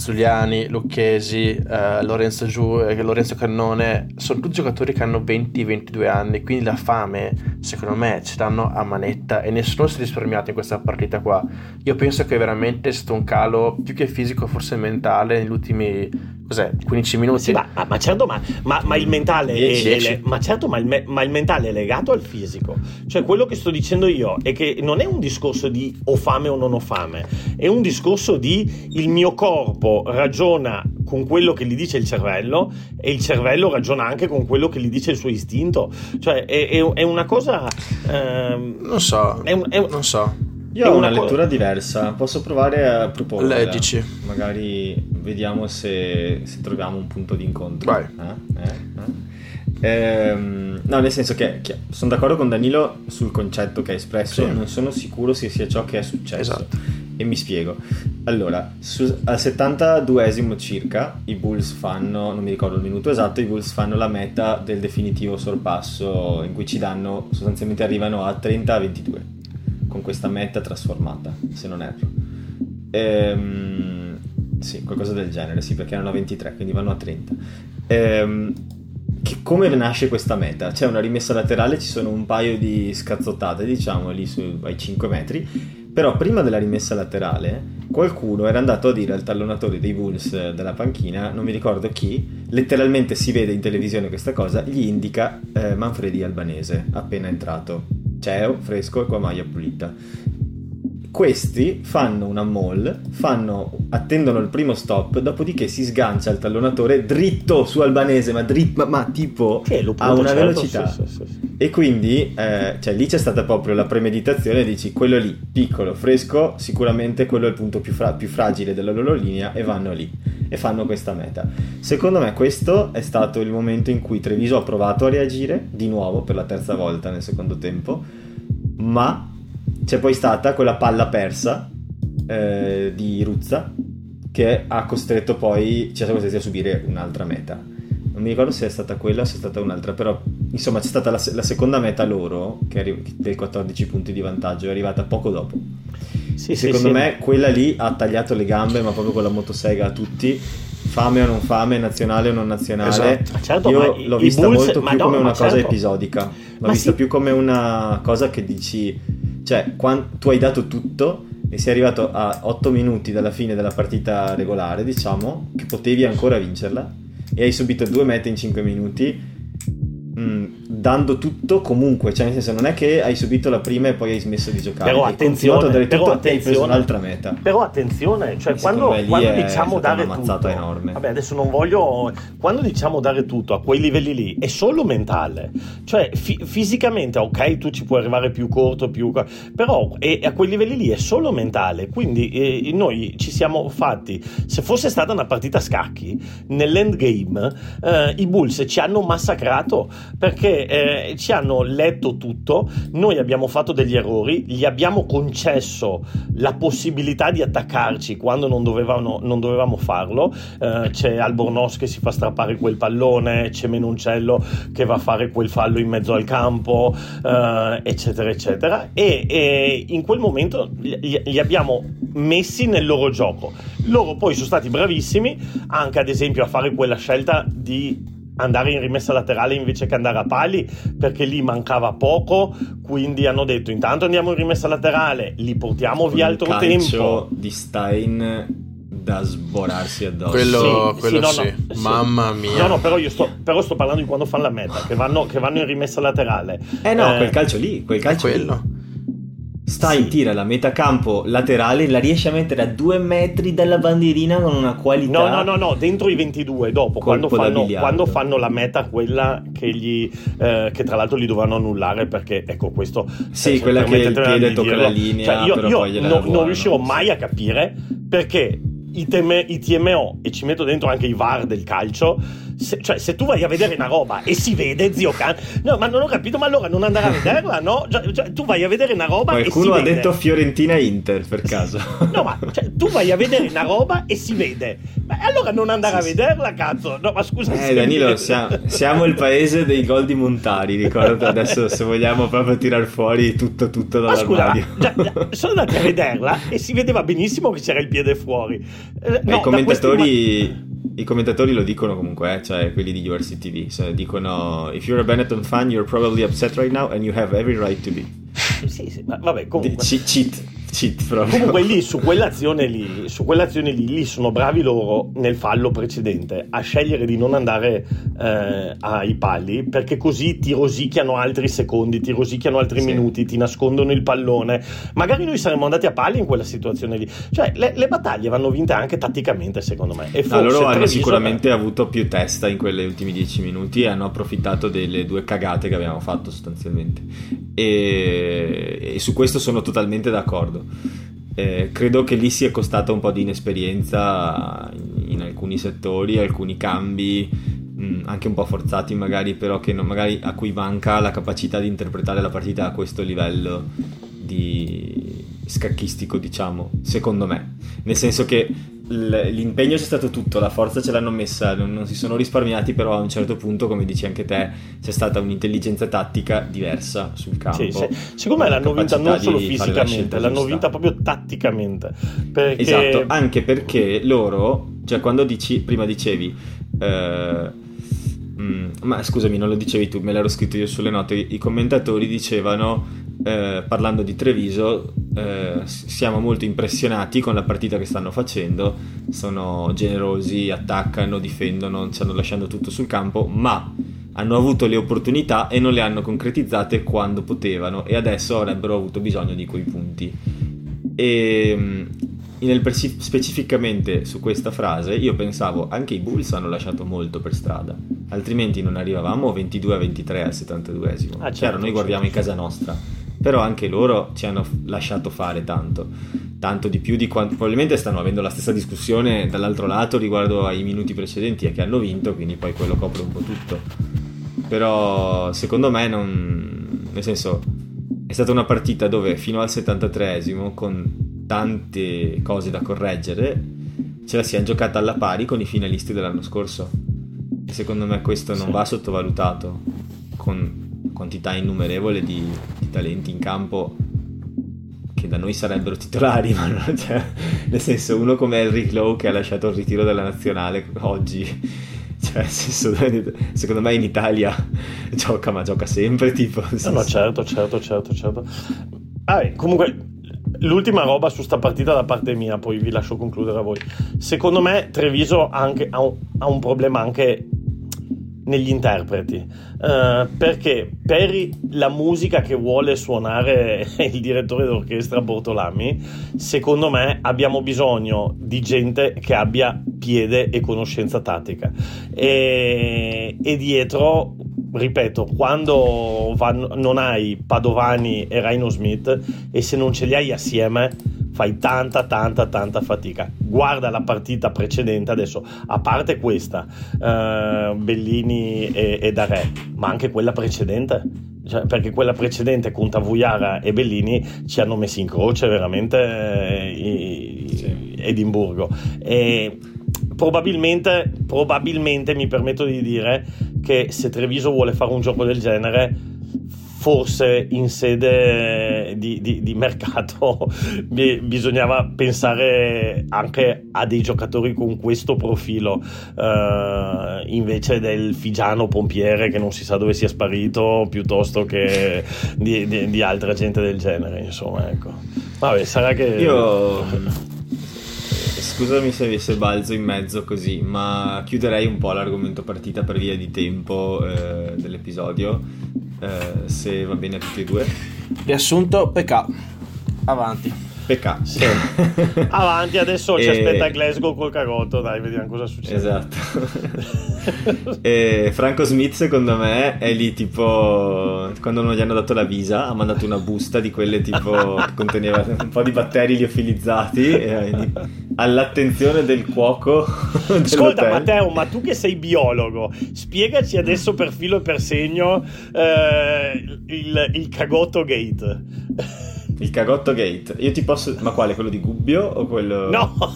Zuliani, Lucchesi, eh, Lorenzo, Giu, eh, Lorenzo Cannone, sono tutti giocatori che hanno 20-22 anni, quindi la fame, secondo me, ce l'hanno a manetta e nessuno si è risparmiato in questa partita qua. Io penso che veramente è stato un calo più che fisico, forse mentale, negli ultimi cos'è, 15 minuti. Sì, ma, ma, certo, ma, ma, il mentale 10, è, 10. ma certo, ma il, me, ma il, mentale è legato al fisico. Cioè, quello che sto dicendo io è che non è un discorso di ho fame o non ho fame, è un discorso di il mio corpo ragiona con quello che gli dice il cervello e il cervello ragiona anche con quello che gli dice il suo istinto. Cioè, è, è, è una cosa. Ehm, non so. È un, non so. Io ho una, una lettura co- diversa, posso provare a proporre. Leggici. Magari vediamo se, se, troviamo un punto di incontro. Vai. Eh? Eh? Eh? Ehm, no, nel senso che, che, sono d'accordo con Danilo sul concetto che ha espresso, sì. non sono sicuro se sia ciò che è successo. Esatto. E mi spiego. Allora, su, al 72esimo circa i Bulls fanno, non mi ricordo il minuto esatto, i Bulls fanno la meta del definitivo sorpasso in cui ci danno, sostanzialmente arrivano a 30 a 22 con questa meta trasformata, se non erro. Ehm, Sì, qualcosa del genere, sì, perché erano a 23, quindi vanno a 30. Ehm, come nasce questa meta? C'è una rimessa laterale, ci sono un paio di scazzottate, diciamo, lì su, ai 5 metri, però prima della rimessa laterale qualcuno era andato a dire al tallonatore dei Bulls della panchina, non mi ricordo chi, letteralmente si vede in televisione questa cosa, gli indica eh, Manfredi Albanese, appena entrato. Ceo, fresco e qua maglia pulita questi fanno una mall, fanno, attendono il primo stop, dopodiché si sgancia il tallonatore dritto su Albanese, ma, dritto, ma, ma tipo Sì, a una certo, velocità. sì, sì. E quindi, eh, cioè, lì c'è stata proprio la premeditazione, dici, quello lì, piccolo, fresco, sicuramente quello è il punto più, fra- più fragile della loro linea e vanno lì e fanno questa meta. Secondo me questo è stato il momento in cui Treviso ha provato a reagire, di nuovo, per la terza volta nel secondo tempo, ma c'è poi stata quella palla persa eh, di Ruzza che ha costretto poi, ci ha costretti a subire un'altra meta. Non mi ricordo se è stata quella o se è stata un'altra, però insomma c'è stata la, la seconda meta loro, che è dei 14 punti di vantaggio, è arrivata poco dopo. Sì, sì, secondo sì. me quella lì ha tagliato le gambe, ma proprio con la motosega a tutti, fame o non fame, nazionale o non nazionale. Esatto. Certo, Io l'ho vista Bulls- molto più no, come una cosa certo. episodica, l'ho Ma vista sì. più come una cosa che dici, cioè quan- tu hai dato tutto e sei arrivato a 8 minuti dalla fine della partita regolare, diciamo, che potevi ancora vincerla e hai subito due mete in 5 minuti. Mm, dando tutto comunque, cioè nel senso non è che hai subito la prima e poi hai smesso di giocare, Però attenzione, dare però tutto e hai preso attenzione. un'altra meta. Però attenzione, cioè quando, quando diciamo dare tutto, enorme. vabbè adesso non voglio, quando diciamo dare tutto a quei livelli lì è solo mentale, cioè fi- fisicamente ok tu ci puoi arrivare più corto, più, però è- a quei livelli lì è solo mentale, quindi eh, noi ci siamo fatti, se fosse stata una partita a scacchi, nell'endgame eh, i Bulls ci hanno massacrato perché eh, ci hanno letto tutto, noi abbiamo fatto degli errori, gli abbiamo concesso la possibilità di attaccarci quando non dovevamo, non dovevamo farlo. Eh, c'è Albornoz che si fa strappare quel pallone, c'è Menoncello che va a fare quel fallo in mezzo al campo, eh, eccetera, eccetera. E, e in quel momento li, li abbiamo messi nel loro gioco. Loro poi sono stati bravissimi anche ad esempio a fare quella scelta di andare in rimessa laterale invece che andare a pali perché lì mancava poco quindi hanno detto intanto andiamo in rimessa laterale li portiamo via altro calcio tempo di Stein da sborarsi addosso. Quello- Sì, quello no, sì. no, Mamma mia. no no però io sto, però sto parlando di quando fanno la meta che vanno, che vanno in rimessa laterale Eh no, Eh, quel calcio lì, quel È calcio lì. Stein Sì. tira la metacampo laterale, la riesce a mettere a due metri dalla bandierina con una qualità. No, no, no, no, dentro i 22, dopo, quando fanno, quando fanno la meta, quella che, gli, eh, che tra l'altro li dovranno annullare perché, ecco, questo... Sì, se- quella che il piede tocca dirlo. la linea, Cioè, io, però io poi non, non riuscivo mai a capire perché i, teme- i TMO, e ci metto dentro anche i VAR del calcio, se, cioè se tu vai a vedere una roba e si vede, zio can... No, ma non ho capito, ma allora non andare a vederla, no? Cioè, cioè, tu vai a vedere una roba e si Qualcuno ha vede. detto Fiorentina Inter per caso. No, ma cioè, tu vai a vedere una roba e si vede. Ma allora non andare Sì, a vederla, cazzo. No, ma scusa. Eh Danilo, siamo, siamo il paese dei gol di Montari, ricordate adesso se vogliamo proprio tirar fuori tutto tutto Ma scusa, già- già, sono andati a vederla e si vedeva benissimo che c'era il piede fuori. Eh, no, I commentatori, i commentatori lo dicono comunque, eh, cioè quelli di URC TV, se dicono If you're a Benetton fan, you're probably upset right now and you have every right to be. Sì, sì, ma vabbè, comunque. cheat, cheat proprio. Comunque lì su quell'azione lì, su quell'azione lì, lì sono bravi loro nel fallo precedente a scegliere di non andare eh, ai pali perché così ti rosicchiano altri secondi, ti rosicchiano altri Sì. minuti, ti nascondono il pallone. Magari noi saremmo andati a pali in quella situazione lì. Cioè le, le battaglie vanno vinte anche tatticamente secondo me. E No, forse loro hanno sicuramente avuto più testa in quegli ultimi dieci minuti e hanno approfittato delle due cagate che abbiamo fatto sostanzialmente. E, e su questo sono totalmente d'accordo. Eh, credo che lì sia costata un po' di inesperienza in, alcuni settori, alcuni cambi, mh, anche un po' forzati magari, però non- magari a cui manca la capacità di interpretare la partita a questo livello di scacchistico, diciamo, secondo me. Nel senso che l'impegno c'è stato tutto, la forza ce l'hanno messa, non, non, si sono risparmiati, però a un certo punto, come dici anche te, c'è stata un'intelligenza tattica diversa sul campo. Sì, sì. Secondo me l'hanno vinta non solo fisicamente, l'hanno giusta. vinta proprio tatticamente. Perché... Esatto, anche perché loro, cioè quando dici, prima dicevi... Eh, mm, ma scusami, non lo dicevi tu, me l'ero scritto io sulle note. I commentatori dicevano eh, parlando di Treviso, eh, siamo molto impressionati con la partita che stanno facendo. Sono generosi, attaccano, difendono, stanno lasciando tutto sul campo, ma hanno avuto le opportunità e non le hanno concretizzate quando potevano e adesso avrebbero avuto bisogno di quei punti. E nel, specificamente su questa frase io pensavo anche i Bulls hanno lasciato molto per strada, altrimenti non arrivavamo 22 a 23 al 72esimo. Ah, certo, Chiaro, noi guardiamo in casa nostra però anche loro ci hanno lasciato fare tanto, tanto di più di quanto probabilmente stanno avendo la stessa discussione dall'altro lato riguardo ai minuti precedenti e che hanno vinto, quindi poi quello copre un po' tutto. Però secondo me non... nel senso è stata una partita dove fino al 73esimo con tante cose da correggere ce la si è giocata alla pari con i finalisti dell'anno scorso. E secondo me questo non sì. va sottovalutato con quantità innumerevole di, di, talenti in campo che da noi sarebbero titolari, <laughs> ma non, cioè, nel senso uno come Eric Lowe che ha lasciato il ritiro della nazionale oggi, <laughs> cioè, senso, secondo me in Italia gioca, ma gioca sempre tipo. No, no, certo, certo, certo, certo. Ah, comunque L'ultima roba su sta partita da parte mia, poi vi lascio concludere a voi. Secondo me Treviso ha, anche, ha, un, ha un problema anche negli interpreti. Uh, perché per la musica che vuole suonare <laughs> il direttore d'orchestra Bortolami secondo me abbiamo bisogno di gente che abbia piede e conoscenza tattica. E, e dietro ripeto, quando van, non hai Padovani e Rhino Smith e se non ce li hai assieme fai tanta tanta tanta fatica. Guarda la partita precedente adesso a parte questa uh, Bellini e, e Dare ma anche quella precedente. Cioè, perché quella precedente con Tavuiara e Bellini ci hanno messo in croce veramente eh, sì. Edimburgo. E probabilmente, probabilmente mi permetto di dire che se Treviso vuole fare un gioco del genere forse in sede di, di, di mercato <laughs> bisognava pensare anche a dei giocatori con questo profilo. Uh, invece del Figiano pompiere che non si sa dove sia sparito piuttosto che di, di altra gente del genere insomma ecco. Vabbè sarà che io scusami se, se balzo in mezzo così ma chiuderei un po' l'argomento partita per via di tempo eh, dell'episodio eh, se va bene a tutti e due. Riassunto, PK. Avanti. PK. Sì. <laughs> Avanti, adesso e... ci aspetta Glasgow col cagotto, dai, vediamo cosa succede. Esatto. <laughs> e Franco Smith, secondo me, è lì tipo quando non gli hanno dato la visa, ha mandato una busta di quelle tipo che conteneva un po' di batteri liofilizzati e, all'attenzione del cuoco. <laughs> Ascolta, Matteo, ma tu che sei biologo, spiegaci adesso per filo e per segno eh, il, il cagotto gate. Il cagotto gate. Io ti posso. Ma quale? Quello di Gubbio o quello. No! <laughs>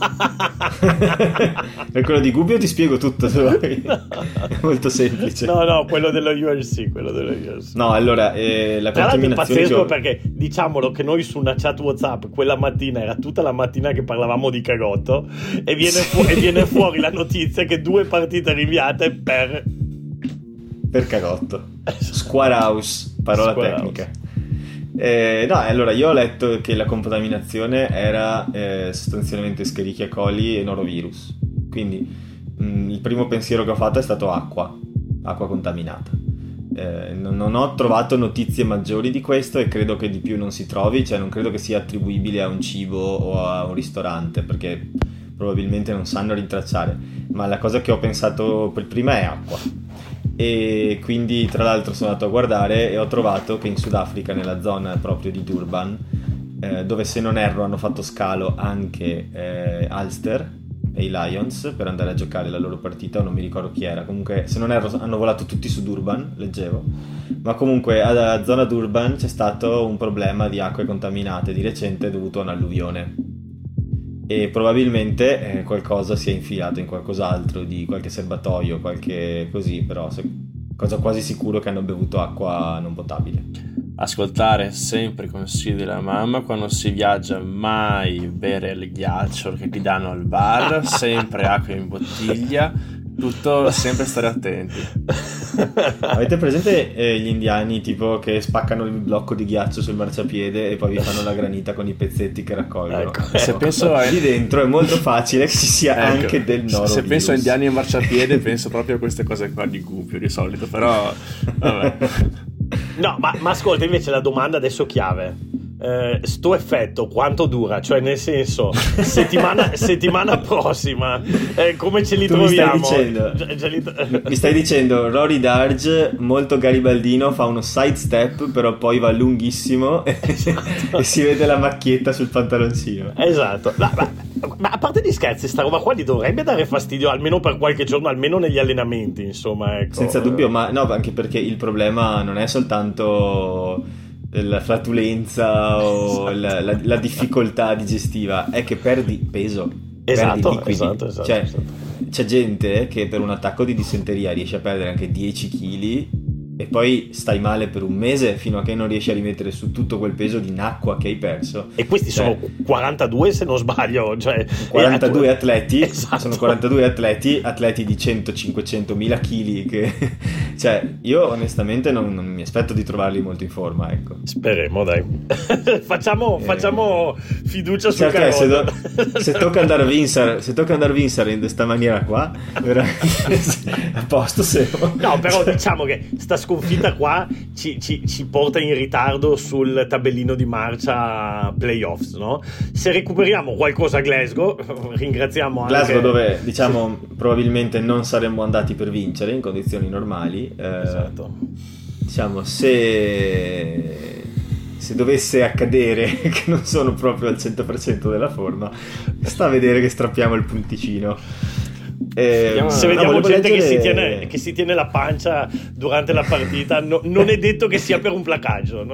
per quello di Gubbio ti spiego tutto se vuoi. È molto semplice. No, no, quello dello URC. Quello dello URC. No, allora, eh, la Tra l'altro è pazzesco ho... perché diciamolo che noi su una chat WhatsApp quella mattina era tutta la mattina che parlavamo di cagotto e viene, fu- e viene <laughs> fuori la notizia che due partite rinviate per. Per cagotto. Square House, parola Square tecnica. House. Eh, no, allora io ho letto che la contaminazione era eh, sostanzialmente Escherichia coli e norovirus. Quindi mh, mm, il primo pensiero che ho fatto è stato acqua, acqua contaminata. Eh, non, ho trovato notizie maggiori di questo e credo che di più non si trovi, cioè non credo che sia attribuibile a un cibo o a un ristorante, perché probabilmente non sanno rintracciare. Ma la cosa che ho pensato per prima è acqua e quindi tra l'altro sono andato a guardare e ho trovato che in Sudafrica nella zona proprio di Durban eh, dove se non erro hanno fatto scalo anche eh, Ulster e i Lions per andare a giocare la loro partita. Non mi ricordo chi era. Comunque se non erro hanno volato tutti su Durban leggevo. Ma comunque alla zona Durban c'è stato un problema di acque contaminate di recente dovuto a un'alluvione e probabilmente eh, qualcosa si è infilato in qualcos'altro di qualche serbatoio, qualche così, però se, cosa quasi sicuro che hanno bevuto acqua non potabile. Ascoltare sempre i consigli della mamma quando si viaggia, mai bere il ghiaccio che ti danno al bar, <laughs> sempre acqua in bottiglia tutto sempre stare attenti. <laughs> Avete presente eh, gli indiani tipo che spaccano il blocco di ghiaccio sul marciapiede e poi vi fanno la granita con i pezzetti che raccolgono? Ecco. Se penso a... Lì dentro è molto facile che ci sia ecco. anche del noro. Se penso a indiani e marciapiede penso proprio a queste cose qua di Gupio di solito, però vabbè. No, ma, ma ascolta invece la domanda adesso chiave eh, sto effetto quanto dura? Cioè, nel senso, settimana, <laughs> settimana prossima, eh, come ce li tu troviamo? Mi stai, dicendo, <laughs> mi stai dicendo, Rory Darge, molto garibaldino, fa uno sidestep, però poi va lunghissimo esatto. <laughs> e si vede la macchietta sul pantaloncino. Esatto. Ma, ma, ma, a parte gli scherzi, sta roba qua gli dovrebbe dare fastidio almeno per qualche giorno, almeno negli allenamenti, insomma. Ecco. Senza dubbio, ma no, anche perché il problema non è soltanto la flatulenza o esatto. la, la, la, difficoltà digestiva è che perdi peso esatto, perdi esatto, esatto, cioè, esatto. c'è gente che per un attacco di dissenteria riesce a perdere anche 10 kg e poi stai male per un mese fino a che non riesci a rimettere su tutto quel peso di nacqua che hai perso. E questi cioè, sono 42 se non sbaglio. Cioè, <laughs> 42 atleti, <laughs> esatto. sono 42 atleti, atleti di 100-500 mila kg. Che, <laughs> cioè, io onestamente non, non, mi aspetto di trovarli molto in forma. Ecco. Speriamo, dai. facciamo, eh, facciamo, fiducia sul cioè, se, do, se, tocca andare a vincere, se tocca andare a vincere in questa maniera qua, veramente a posto. Se... No, però diciamo che sta sconfitta qua ci, ci, ci, porta in ritardo sul tabellino di marcia playoffs, no? Se recuperiamo qualcosa a Glasgow, <laughs> ringraziamo anche... Glasgow dove, diciamo, probabilmente non saremmo andati per vincere in condizioni normali. Eh, esatto. Diciamo, se se dovesse accadere <laughs> che non sono proprio al 100% della forma, sta a vedere che strappiamo il punticino. Eh, se vediamo gente leggere... che, si tiene, <laughs> che, si tiene, la pancia durante la partita, no, non è detto che sia per un placaggio.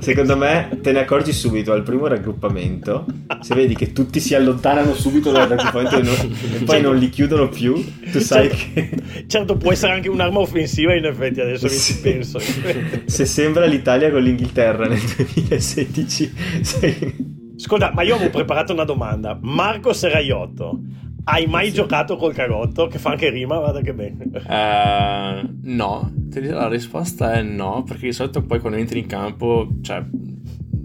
Secondo me te ne accorgi subito al primo raggruppamento. Se vedi che tutti si allontanano subito dal raggruppamento e, non, e poi certo. non li chiudono più, tu sai certo. che. Certo, può essere anche un'arma offensiva, in effetti. Adesso mi ci penso. Se sembra l'Italia con l'Inghilterra nel 2016, sei. Ascolta, ma io avevo preparato una domanda. Marco Seraiotto hai mai sì. giocato col cagotto? Che fa anche rima, guarda che bene. Uh, no, la risposta è no, perché di solito poi quando entri in campo, cioè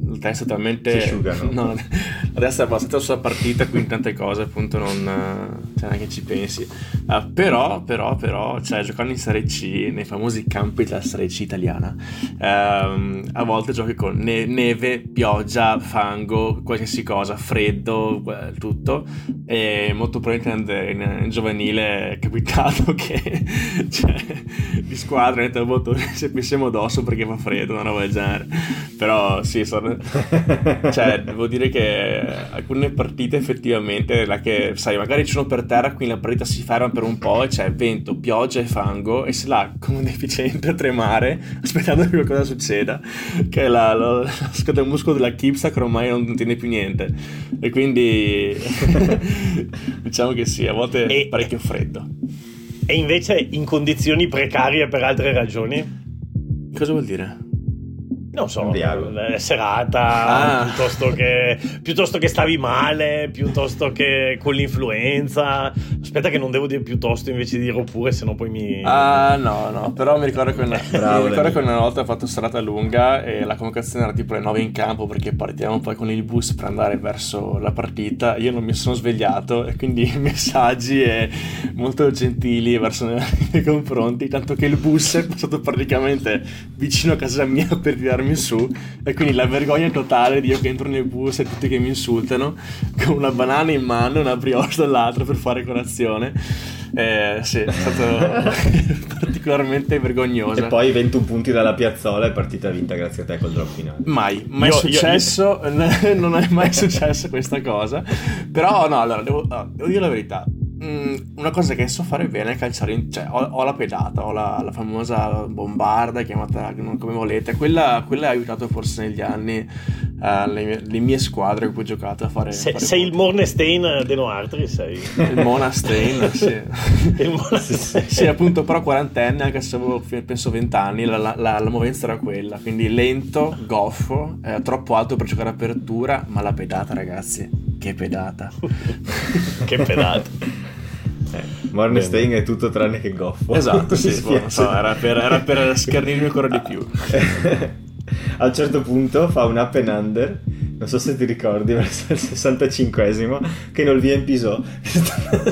la testa è talmente... Si asciugano. No, <laughs> la testa è abbastanza sulla partita, quindi tante cose appunto non... Cioè neanche ci pensi. Uh, però, però, però, cioè giocando in Serie C, nei famosi campi della Serie C italiana, uh, a volte giochi con ne- neve, pioggia, fango, qualsiasi cosa, freddo, tutto. E molto probabilmente in, in giovanile è capitato <laughs> che cioè, di squadra se pensiamo addosso perché fa freddo, una roba del genere. Però sì, sono cioè, <laughs> devo dire che alcune partite effettivamente, là che sai, magari ci sono per terra, quindi la partita si ferma per un po' e c'è vento, pioggia e fango e sei là <laughs> come un deficiente a tremare, aspettando che qualcosa succeda, che è la, la, la scatola muscolo della Kipsa che ormai non tiene più niente. E quindi <laughs> diciamo che sì, a volte è parecchio freddo. E invece in condizioni precarie per altre ragioni? Cosa vuol dire? Non so, eh, serata, ah. piuttosto, che, piuttosto, che, stavi male, piuttosto che con l'influenza. Aspetta che non devo dire piuttosto invece di dire oppure, se no poi mi... Ah no, no, però mi ricordo che una, <laughs> Bravo, mi ricordo che una volta ho fatto serata lunga e la convocazione era tipo le 9 in campo perché partiamo poi con il bus per andare verso la partita. Io non mi sono svegliato e quindi messaggi e molto gentili verso i miei <laughs> confronti, tanto che il bus è passato praticamente vicino a casa mia per tirarmi tirarmi su e quindi la vergogna totale di io che entro nel bus e tutti che mi insultano con una banana in mano e una brioche dall'altra per fare colazione. Eh, sì, è stato <laughs> particolarmente vergognoso. E poi 21 punti dalla piazzola e partita vinta grazie a te col drop finale. Mai, mai io, successo io, io... <laughs> non è mai successo questa cosa. Però no, allora devo, devo dire la verità una cosa che so fare bene è calciare in, cioè ho, ho la pedata, ho la, la, famosa bombarda, chiamata come volete, quella, quella ha aiutato forse negli anni uh, le, mie, le, mie, squadre con cui ho giocato a fare... Se, fare sei il Mornestein de Noartri, sei... il Monastein, <laughs> sì. il Monastein. sì, appunto, però quarantenne, anche se avevo penso vent'anni, la, la, la, la, movenza era quella, quindi lento, goffo, eh, troppo alto per giocare apertura, ma la pedata ragazzi, che pedata. <laughs> che pedata. <laughs> Mornstein è tutto tranne che goffo. Esatto, <laughs> sì, so, era, per, era per schernirmi ancora di più. <laughs> A un certo punto fa un up and under non so se ti ricordi, verso il 65esimo, che non vi Pisò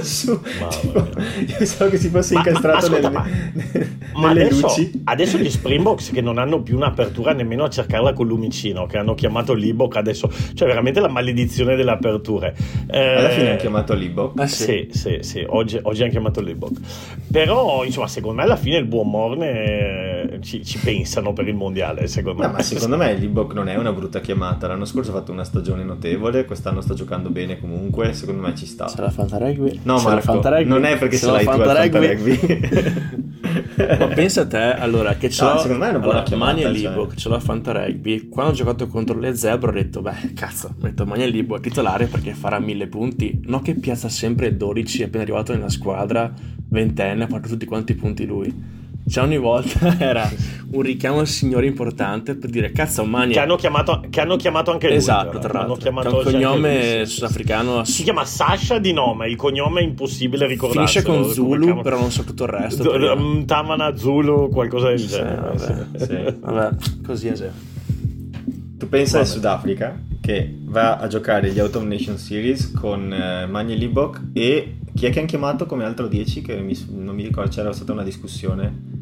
su. Tipo, io pensavo che si fosse ma, incastrato ma, ascolta, nelle, ma, ma adesso, luci. Adesso gli Springboks che non hanno più un'apertura nemmeno a cercarla con Lumicino, che hanno chiamato l'Ibok adesso, cioè veramente la maledizione delle aperture. Eh, Alla fine hanno chiamato l'Ibok. Ah, sì, sì, sì, sì. Oggi, oggi hanno chiamato l'Ibok. Però, insomma, secondo me alla fine il buon Morne eh, ci, ci pensano per il mondiale, secondo no, me. Ma secondo me l'Ibok non è una brutta chiamata. L'anno scorso fatto una stagione notevole, quest'anno sta giocando bene comunque, secondo me ci sta. Se la Fanta Rugby? No, ma non è perché se, se l'hai tu Fanta Rugby. <laughs> ma pensa a te, allora, che c'ho... No, secondo me è una buona allora, chiamata. Libo, cioè. che ce l'ho a Fanta Rugby, quando ho giocato contro le Zebra ho detto, beh, cazzo, metto Magna Libo a titolare perché farà mille punti, no che piazza sempre 12 appena arrivato nella squadra, ventenne, ha fatto tutti quanti i punti lui cioè ogni volta <laughs> era un richiamo al signore importante per dire cazzo mania. Che hanno chiamato, che hanno chiamato anche lui esatto tra l'altro. chiamato che un cognome sudafricano si chiama Sasha di nome il cognome è impossibile ricordare finisce con Zulu però non so tutto il resto Tamana Zulu qualcosa del genere sì, vabbè, sì. vabbè così è tu pensa al Sudafrica che va a giocare gli Autumn Nation Series con eh, Magni Libok e chi è che hanno chiamato come altro 10 che mi, non mi ricordo c'era stata una discussione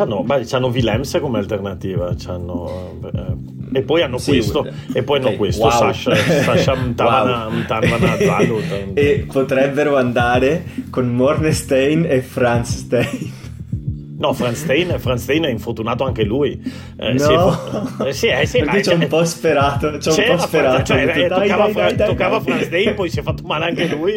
C'hanno, beh, c'hanno Willems come alternativa, c'hanno, eh, e poi hanno sì, questo, e poi okay. hanno questo, wow. Sasha, Sasha <laughs> Mtavana, wow. Mtavana Zalut. <laughs> e potrebbero andare con Mornestein e Franz Stein. No, Franz Stein, è infortunato anche lui. Eh, no, sì, eh, sì, eh, sì, perché ci ho un po' sperato. Ci ho un po' sperato. Cioè, detto, eh, dai, toccava, dai, dai, dai, toccava Franz Stein, poi si è fatto male anche lui.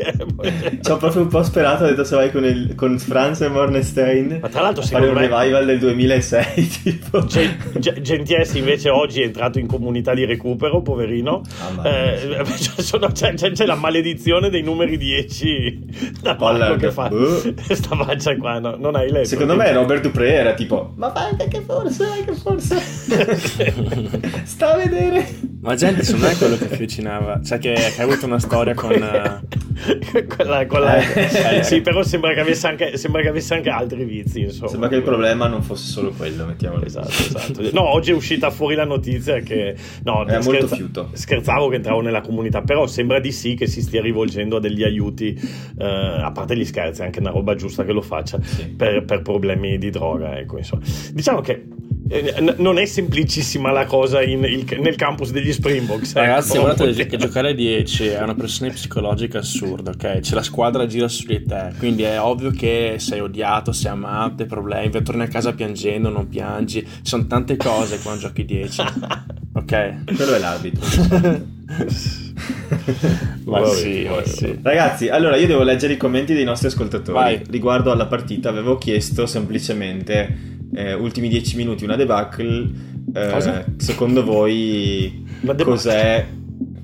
Ci ho proprio un po' sperato. Ho detto se vai con, il, con Franz e Mornestein. Ma tra l'altro, a fare un me... revival del 2006. <laughs> Tipo. G- Gentiesi invece oggi è entrato in comunità di recupero, poverino. Ah, eh, <laughs> cioè, c'è, c'è, c'è, la maledizione dei numeri 10 <laughs> da Marco che fa uh. sta faccia qua. No, non hai letto. Secondo me Robert Robert Dupré era tipo ma vai che forse che forse <laughs> sta a vedere. Ma gente secondo me è quello che avvicinava cioè che, che, ha avuto una storia con uh... <laughs> quella, quella... Eh, sì però sembra che, avesse anche, sembra che avesse anche altri vizi insomma. Sembra che il problema non fosse solo quello mettiamolo. Esatto esatto. No oggi è uscita fuori la notizia che no è molto fiuto. scherzavo che entravo nella comunità però sembra di sì che si stia rivolgendo a degli aiuti uh, a parte gli scherzi anche una roba giusta che lo faccia sì. per, per problemi di droga. Ecco, insomma. Diciamo che eh, non è semplicissima la cosa in, il, nel campus degli Springboks. Ecco. Ragazzi, guardate che giocare a 10 è una pressione psicologica assurda, ok? C'è la squadra gira su di te, quindi è ovvio che sei odiato, sei amato, hai problemi, torni a casa piangendo, non piangi. Ci sono tante cose quando giochi 10. <laughs> Ok? Quello è l'arbitro. <laughs> ma sì, ma sì. Ragazzi, allora io devo leggere i commenti dei nostri ascoltatori Vai. riguardo alla partita. Avevo chiesto semplicemente eh, ultimi 10 minuti una debacle. Eh, secondo voi cos'è,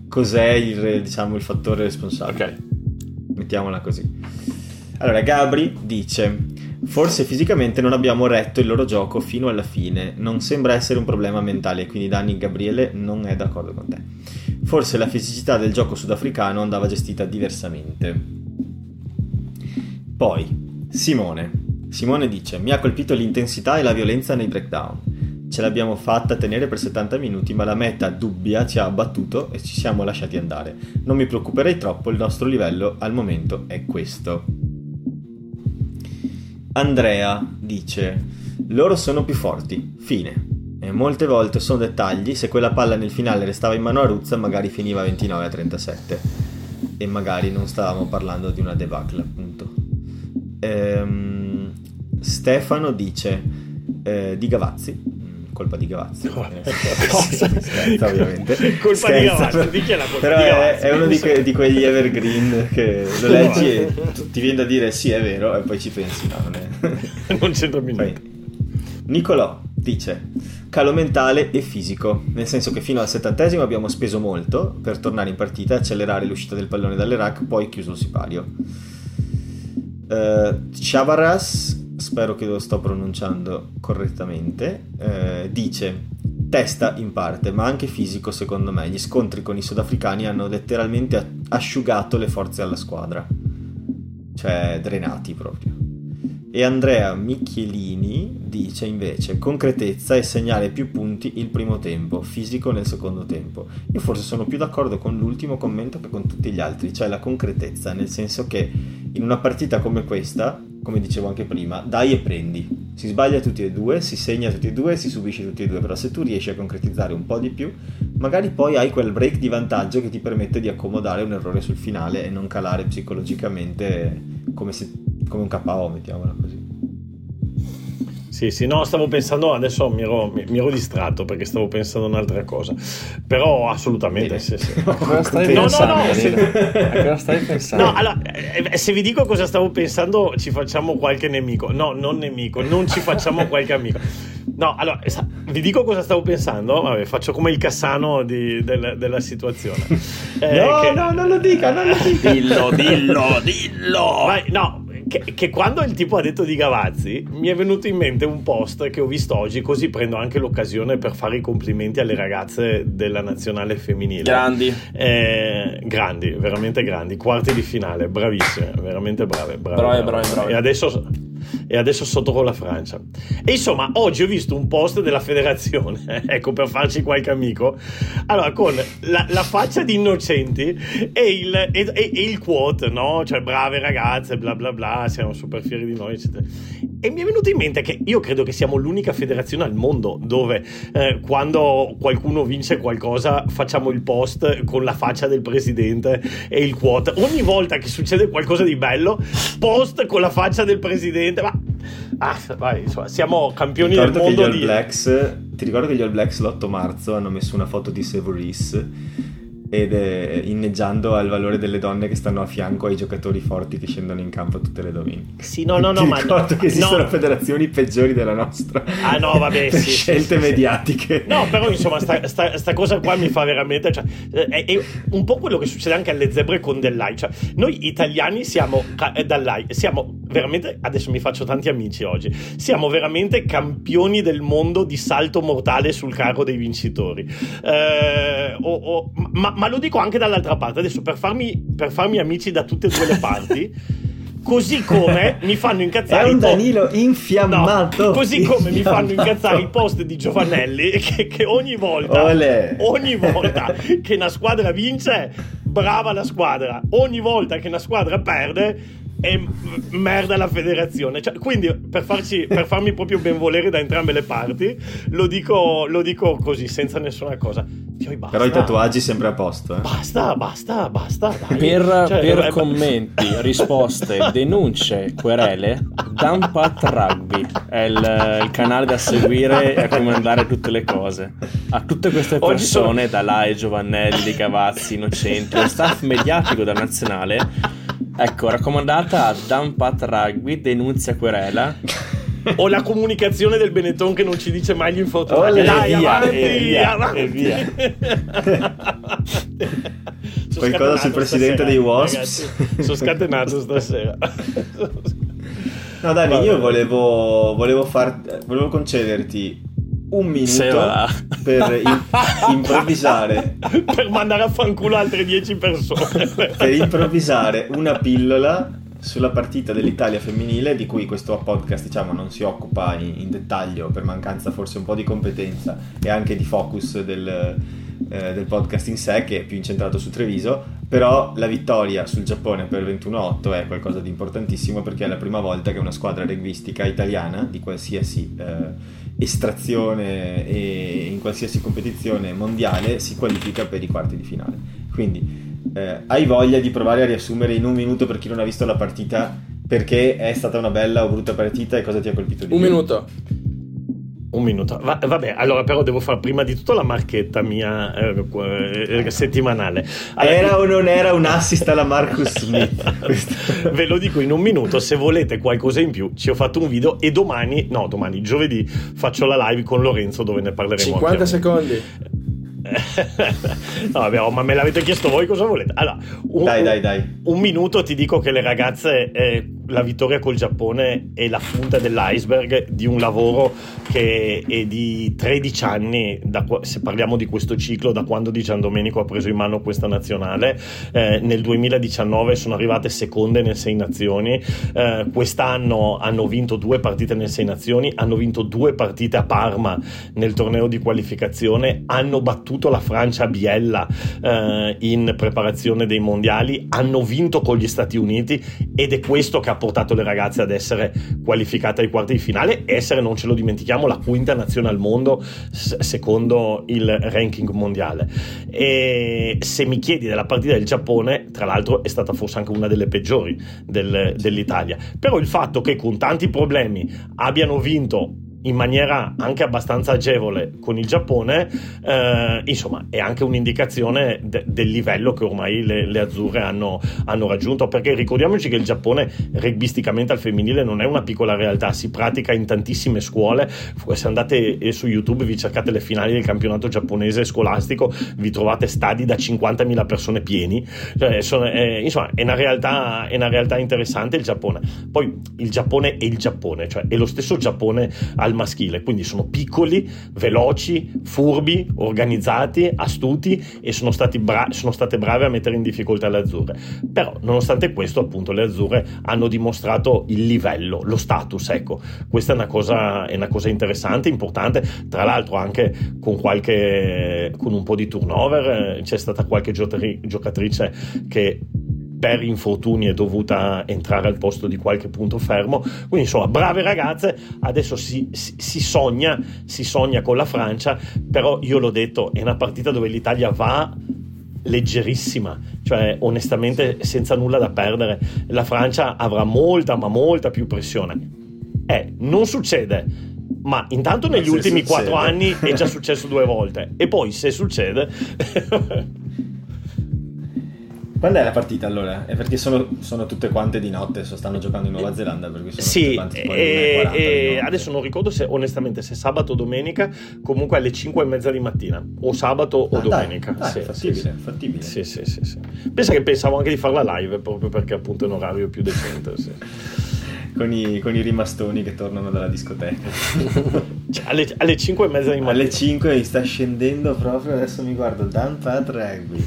cos'è il, diciamo, il fattore responsabile? Ok. Mettiamola così. Allora, Gabri dice: Forse fisicamente non abbiamo retto il loro gioco fino alla fine. Non sembra essere un problema mentale, quindi Dani Gabriele non è d'accordo con te. Forse la fisicità del gioco sudafricano andava gestita diversamente. Poi, Simone. Simone dice: Mi ha colpito l'intensità e la violenza nei breakdown. Ce l'abbiamo fatta tenere per 70 minuti, ma la meta dubbia ci ha abbattuto e ci siamo lasciati andare. Non mi preoccuperei troppo, il nostro livello al momento è questo. Andrea dice: Loro sono più forti. Fine. E molte volte sono dettagli, se quella palla nel finale restava in mano a Ruzza magari finiva 29 a 37 e magari non stavamo parlando di una debacle appunto. Ehm, Stefano dice eh, di Gavazzi colpa di Gavazzi. No. Eh, scherzo, ovviamente. Colpa Scherzo, di Gavazzi, però- di chi è la colpa Però è, è uno di, que- di quegli evergreen che lo leggi e ti viene da dire sì è vero e poi ci pensi no non è... <laughs> non c'entra niente. Nicolò dice calo mentale e fisico, nel senso che fino al settantesimo abbiamo speso molto per tornare in partita e accelerare l'uscita del pallone dall'Iraq, poi chiuso il sipario. Eh, Chavaras, spero che lo sto pronunciando correttamente, eh, dice testa in parte, ma anche fisico secondo me. Gli scontri con i sudafricani hanno letteralmente asciugato le forze alla squadra, cioè drenati proprio. E Andrea Michielini dice invece concretezza e segnare più punti il primo tempo, fisico nel secondo tempo. Io forse sono più d'accordo con l'ultimo commento che con tutti gli altri, cioè la concretezza, nel senso che in una partita come questa, come dicevo anche prima, dai e prendi. Si sbaglia tutti e due, si segna tutti e due, si subisce tutti e due, però se tu riesci a concretizzare un po' di più, magari poi hai quel break di vantaggio che ti permette di accomodare un errore sul finale e non calare psicologicamente come, se- come un KO, mettiamola così. Sì, sì, no, stavo pensando, adesso mi ero, mi, mi ero distratto perché stavo pensando a un'altra cosa. Però assolutamente, sì, sì. <laughs> Cosa stai No, no, pensando? no, Danilo? se- A cosa stai pensando? No, allora, eh, se vi dico cosa stavo pensando, ci facciamo qualche nemico. No, non nemico, non ci facciamo qualche amico. No, allora, vi dico cosa stavo pensando. Vabbè, faccio come il Cassano di- del- della situazione. <laughs> Eh, no, che- no, non lo dica, non lo dica. Dillo, dillo, dillo! Vai, no, che, che quando il tipo ha detto di Gavazzi, mi è venuto in mente un post che ho visto oggi, così prendo anche l'occasione per fare i complimenti alle ragazze della nazionale femminile. Grandi. Eh, grandi, veramente grandi, quarti di finale, bravissime, veramente brave. Brave, Brave, brave, brave. E adesso, e adesso sotto con la Francia. E insomma, oggi ho visto un post della federazione, <laughs> ecco per farci qualche amico, allora con la, la faccia di innocenti e il, e, e- e il quote, no? Cioè brave ragazze, bla bla bla, siamo super fieri di noi, eccetera. E mi è venuto in mente che io credo che siamo l'unica federazione al mondo dove eh, quando qualcuno vince qualcosa facciamo il post con la faccia del presidente e il quote. Ogni volta che succede qualcosa di bello, post con la faccia del presidente. Ma ah, vai, insomma, siamo campioni del Ricordo che gli mondo All di Blacks, ti ricordo che gli All Blacks l'8 marzo hanno messo una foto di Severis ed è inneggiando al valore delle donne che stanno a fianco ai giocatori forti che scendono in campo tutte le domeniche. Sì, no, no, no, Ti ma ricordo no, che esistono no. federazioni peggiori della nostra. Ah, no, vabbè, sì, scelte sì, sì. mediatiche. No, però insomma, sta, sta- sta cosa qua mi fa veramente. Cioè, eh, è, è un po' quello che succede anche alle zebre con Dell'Ai. Cioè, noi italiani siamo eh, Dall'Ai, siamo veramente. Adesso mi faccio tanti amici oggi. Siamo veramente campioni del mondo di salto mortale sul carro dei vincitori. Eh, o- o- ma, ma lo dico anche dall'altra parte. Adesso per farmi, per farmi amici da tutte e due le parti. Così come mi fanno incazzare È un i po- Danilo infiammato. No, così come mi fanno Infiammato. incazzare i post di Giovanelli <laughs> che, che ogni volta Olè. ogni volta che una squadra vince brava la squadra ogni volta che una squadra perde è m- merda la federazione Cioè, quindi per, farci, per farmi proprio benvolere da entrambe le parti lo dico, lo dico così senza nessuna cosa Dio, basta. Però i tatuaggi sempre a posto, eh. basta basta basta dai. Per, Cioè, per eh, commenti, <laughs> risposte, denunce, querele, Dumpat Rugby è il, il canale da seguire e a cui mandare tutte le cose. A tutte queste persone, da Lai, Giovannelli, Cavazzi, Innocenti, lo staff mediatico della nazionale, ecco, raccomandata a Dumpat Rugby, denunzia, querela. o la comunicazione del Benetton che non ci dice mai gli infortunati Olè, dai via, avanti e via, avanti e via. Qualcosa sul presidente stasera, dei Wasps? ragazzi. sono scatenato stasera No, Dani, io volevo, volevo, far, volevo concederti un minuto per im- improvvisare. <laughs> Per mandare a fanculo altre 10 persone. Per improvvisare una pillola sulla partita dell'Italia femminile di cui questo podcast diciamo non si occupa in, in dettaglio per mancanza forse un po' di competenza e anche di focus del, eh, del podcast in sé che è più incentrato su Treviso. Però la vittoria sul Giappone per 21-8 è qualcosa di importantissimo perché è la prima volta che una squadra rugbistica italiana di qualsiasi eh, estrazione e in qualsiasi competizione mondiale si qualifica per i quarti di finale quindi eh, hai voglia di provare a riassumere in un minuto per chi non ha visto la partita perché è stata una bella o brutta partita e cosa ti ha colpito di Un più? minuto. Un minuto, Va, vabbè, allora però devo fare prima di tutto la marchetta mia eh, eh, settimanale. Allora, era o non era un assist alla Marcus Smith? <laughs> Ve lo dico in un minuto, se volete qualcosa in più ci ho fatto un video e domani, no domani, giovedì faccio la live con Lorenzo dove ne parleremo. 50 secondi. <laughs> no, vabbè, oh, ma me l'avete chiesto voi cosa volete? Allora, un, dai, dai, dai. Un minuto ti dico che le ragazze, eh, la vittoria col Giappone è la punta dell'iceberg di un lavoro che è di 13 anni, da, se parliamo di questo ciclo, da quando Di Gian Domenico ha preso in mano questa nazionale. Eh, nel 2019 sono arrivate seconde nel Sei Nazioni, eh, quest'anno hanno vinto due partite nel Sei Nazioni, hanno vinto due partite a Parma nel torneo di qualificazione, hanno battuto la Francia a Biella eh, in preparazione dei mondiali, hanno vinto con gli Stati Uniti ed è questo che ha portato le ragazze ad essere qualificate ai quarti di finale, essere, non ce lo dimentichiamo, la quinta nazione al mondo secondo il ranking mondiale. E se mi chiedi della partita del Giappone, tra l'altro è stata forse anche una delle peggiori del, dell'Italia, però il fatto che con tanti problemi abbiano vinto in maniera anche abbastanza agevole con il Giappone, eh, insomma, è anche un'indicazione de- del livello che ormai le, le azzurre hanno, hanno, raggiunto. Perché ricordiamoci che il Giappone, rugbisticamente al femminile, non è una piccola realtà, si pratica in tantissime scuole. Se andate eh, su YouTube, vi cercate le finali del campionato giapponese scolastico, vi trovate stadi da 50.000 persone pieni. Cioè, sono, eh, insomma, è una, realtà, è una realtà interessante il Giappone. Poi il Giappone è il Giappone, cioè è lo stesso Giappone al maschile, quindi sono piccoli, veloci, furbi, organizzati, astuti e sono, bra- sono state brave a mettere in difficoltà le azzurre. Però nonostante questo appunto le azzurre hanno dimostrato il livello, lo status, ecco, questa è una cosa, è una cosa interessante, importante, tra l'altro anche con qualche, con un po' di turnover, eh, c'è stata qualche giocatrice che per infortuni è dovuta entrare al posto di qualche punto fermo. Quindi insomma, brave ragazze, adesso si, si, si, sogna, si sogna con la Francia, però io l'ho detto, è una partita dove l'Italia va leggerissima, cioè onestamente senza nulla da perdere. La Francia avrà molta, ma molta più pressione. Eh, non succede, ma intanto negli ultimi quattro anni è già <laughs> successo due volte e poi se succede Quando è la partita allora? È perché sono, sono tutte quante di notte, so, stanno giocando in Nuova Zelanda. Per cui sono sì, e, e adesso non ricordo se onestamente se sabato o domenica, comunque alle 5 e mezza di mattina, o sabato ah, o domenica. Dai, sì, fattibile, sì, fattibile. Sì, sì, sì, sì. Pensa che pensavo anche di farla live proprio perché appunto è un orario più decente. Sì con i, con i rimastoni che tornano dalla discoteca. <laughs> cioè, alle, alle 5 e mezza di mattina. Alle 5 mi sta scendendo proprio, adesso mi guardo Dan Pat Rugby.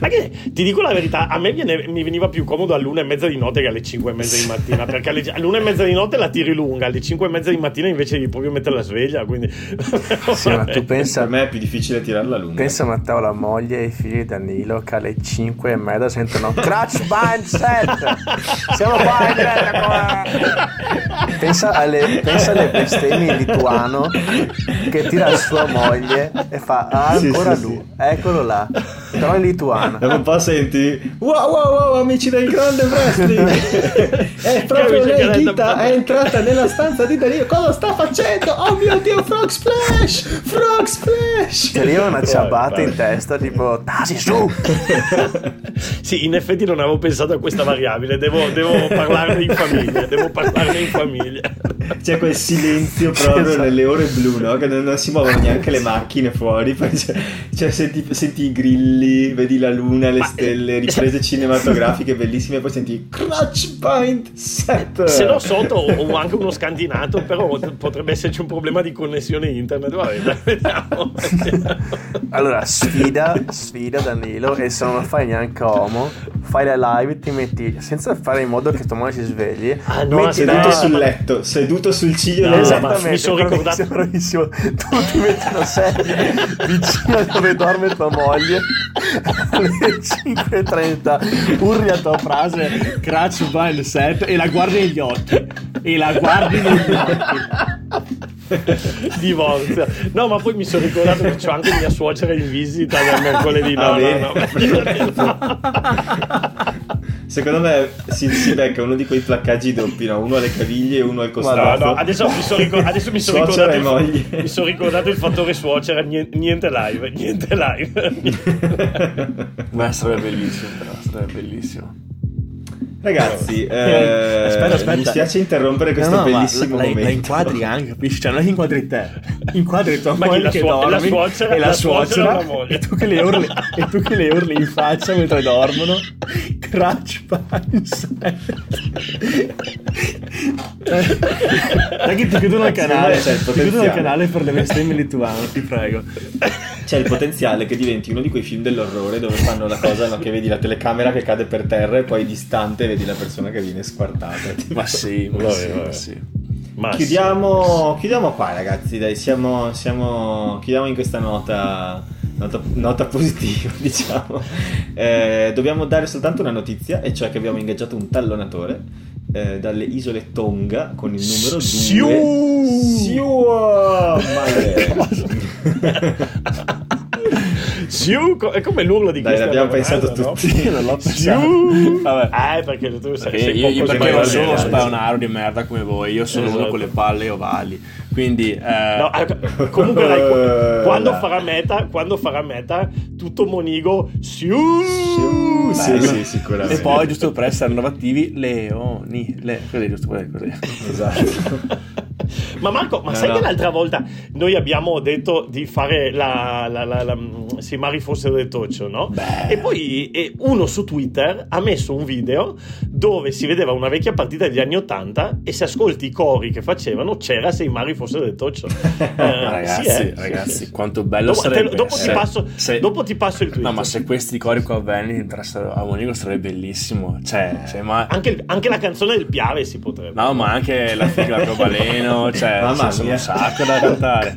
Anche, ti dico la verità, a me viene, mi veniva più comodo all'una e mezza di notte che alle 5 e mezza di mattina, perché alle, all'una e mezza di notte la tiri lunga, alle 5 e mezza di mattina invece devi proprio mettere la sveglia, quindi... <laughs> sì, ma tu pensa... Per me è più difficile tirarla lunga. Pensa Matteo, la moglie e i figli di Danilo che alle 5 e mezza sentono Crash Bind Set! <laughs> Siamo qua in diretta pensa alle, pensa alle bestemmie lituano che tira <laughs> sua moglie e fa ah, ancora sì, lui, sì. eccolo là, però in lituano. Dopo un po' senti wow wow wow amici del grande wrestling <laughs> è proprio lei Ghita è entrata nella stanza di Danilo cosa sta facendo? Oh mio dio frog splash frog splash C'è lì una ciabatta in testa tipo tasi su <laughs> sì in effetti non avevo pensato a questa variabile devo, devo parlarne in famiglia devo parlarne in famiglia. C'è quel silenzio proprio esatto. nelle ore blu, no? Che non, non, si muovono neanche le macchine fuori. Poi c'è, cioè, senti, senti, i grilli, vedi la luna, le Ma, stelle, riprese cinematografiche <laughs> bellissime. Poi senti Clutch Point Set. Se no, sotto ho anche uno scantinato, però potrebbe esserci un problema di connessione internet. Vabbè, vediamo. allora, sfida, sfida Danilo. E se non lo fai neanche Homo, fai la live, ti metti senza fare in modo che tua moglie si svegli. Ah, no, metti seduto no, sul letto, seduto sul ciglio no, Esattamente, mi sono ricordato. Bravissimo. Tu ti metti una sedia vicino dove dorme tua moglie alle 5.30 urli a tua frase Crash Mobile Set e la guardi negli occhi. E la guardi negli occhi. <laughs> divorzia. No, ma poi mi sono ricordato che c'ho anche mia suocera in visita dal mercoledì. No, ah, no, no. Secondo me si, si becca uno di quei placcaggi doppi, no? uno alle caviglie e uno al costato. No, no, adesso mi sono ricor- adesso mi sono ricordato, il, mi sono ricordato il fattore suocera, niente, niente live, niente live. <laughs> Beh, sarebbe bellissimo, però, sarebbe bellissimo. Ragazzi, eh, Aspetta, aspetta. mi spiace interrompere questo No, no, bellissimo la, la, momento. la inquadri anche, capisci? Cioè, non inquadri te, inquadri tua Ma moglie la che suo- dormi la suocera- e la, la suocera suocera, la e tu che le urli, e tu che le urli in faccia mentre dormono. Crash Mindset. Dai che ti chiudono il canale, C'è il ti chiudono il canale per le bestemmie lituane, ti prego. C'è il potenziale che diventi uno di quei film dell'orrore dove fanno la cosa no, che vedi la telecamera che cade per terra e poi distante vedi la persona che viene squartata. <laughs> Ma sì, ma <laughs> Vabbè, sì, vabbè. sì. Ma Chiudiamo, chiudiamo qua ragazzi, dai, siamo, siamo- chiudiamo in questa nota, nota, nota positiva, <laughs> diciamo. Eh, dobbiamo dare soltanto una notizia, e cioè che abbiamo ingaggiato un tallonatore eh, dalle isole Tonga con il numero 2. Siu! Siu! Siu, co- è come l'urlo di Dai, l'abbiamo Ronaldo, pensato no? tutti. Non l'ho pensato. Vabbè. Eh, perché tu sei, Perché sei io, io perché non sono uno spaonaro di merda come voi, io sono uno Esatto. con le palle ovali. Quindi, eh, No, eh, comunque dai, qu- <laughs> quando farà meta, quando farà meta, tutto Monigo, siu! Siu! Sì, bello. sì, sicuramente. E poi, giusto per essere innovativi, leoni. Le, così, giusto così. così. Esatto. <laughs> Ma Marco, ma No, sai no. che l'altra volta noi abbiamo detto di fare la, la, la, la- se i mari fossero del toccio, no? Beh. E poi eh, uno su Twitter ha messo un video dove si vedeva una vecchia partita degli anni Ottanta e se ascolti i cori che facevano c'era se i mari fossero del toccio. <laughs> Eh, ragazzi, sì, eh. ragazzi, quanto bello Dopo, te- sarebbe. dopo ti se- passo, se- dopo ti passo il tweet. No, ma se questi cori qua venni interessassero a Monico sarebbe bellissimo. Cioè, cioè, ma... anche, anche la canzone del Piave si potrebbe. No, ma anche la figa <laughs> Cioè, Mamma sono mia. un sacco da cantare.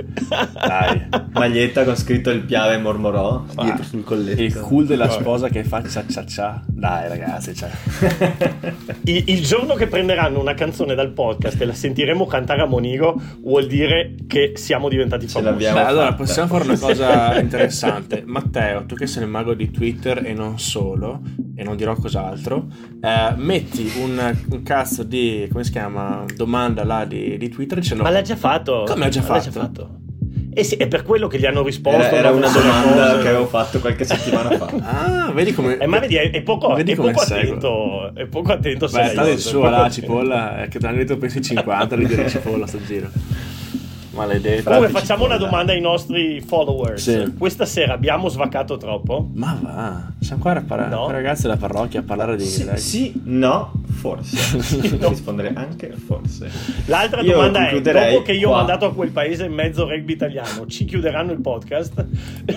Dai. Maglietta con scritto il piave mormorò Ah, dietro sul colletto. Il cool della sposa che fa cia cia cia. Dai, ragazzi, cioè. <laughs> Il, il giorno che prenderanno una canzone dal podcast e la sentiremo cantare a Monigo vuol dire che siamo diventati Ce famosi. Beh, allora possiamo fare una cosa interessante. Matteo, tu che sei il mago di Twitter e non solo, e non dirò cos'altro, eh, metti un, un cazzo di, come si chiama, domanda là di, di Twitter dicendo... Ma l'ha già fatto. Come l'ha già Ma fatto? Eh sì, è per quello che gli hanno risposto. Era, era una domanda cosa. che avevo fatto qualche settimana fa. <laughs> Ah, vedi come... Eh, ma vedi, è, poco, Vedi è come poco attento. È poco attento. Beh, sta del suo la cipolla, è che ti hanno detto pensi 50 di dire cipolla sto giro. Maledetto. Comunque Frate facciamo una cipolla. domanda ai nostri followers. Sì. Questa sera abbiamo svaccato troppo? Ma va, siamo qua a par- No. ragazzi della parrocchia a parlare di... Sì, sì, no, forse. <laughs> no. Rispondere anche forse. L'altra Io domanda è: dopo che io ho qua. mandato a quel paese in mezzo rugby italiano, ci chiuderanno il podcast?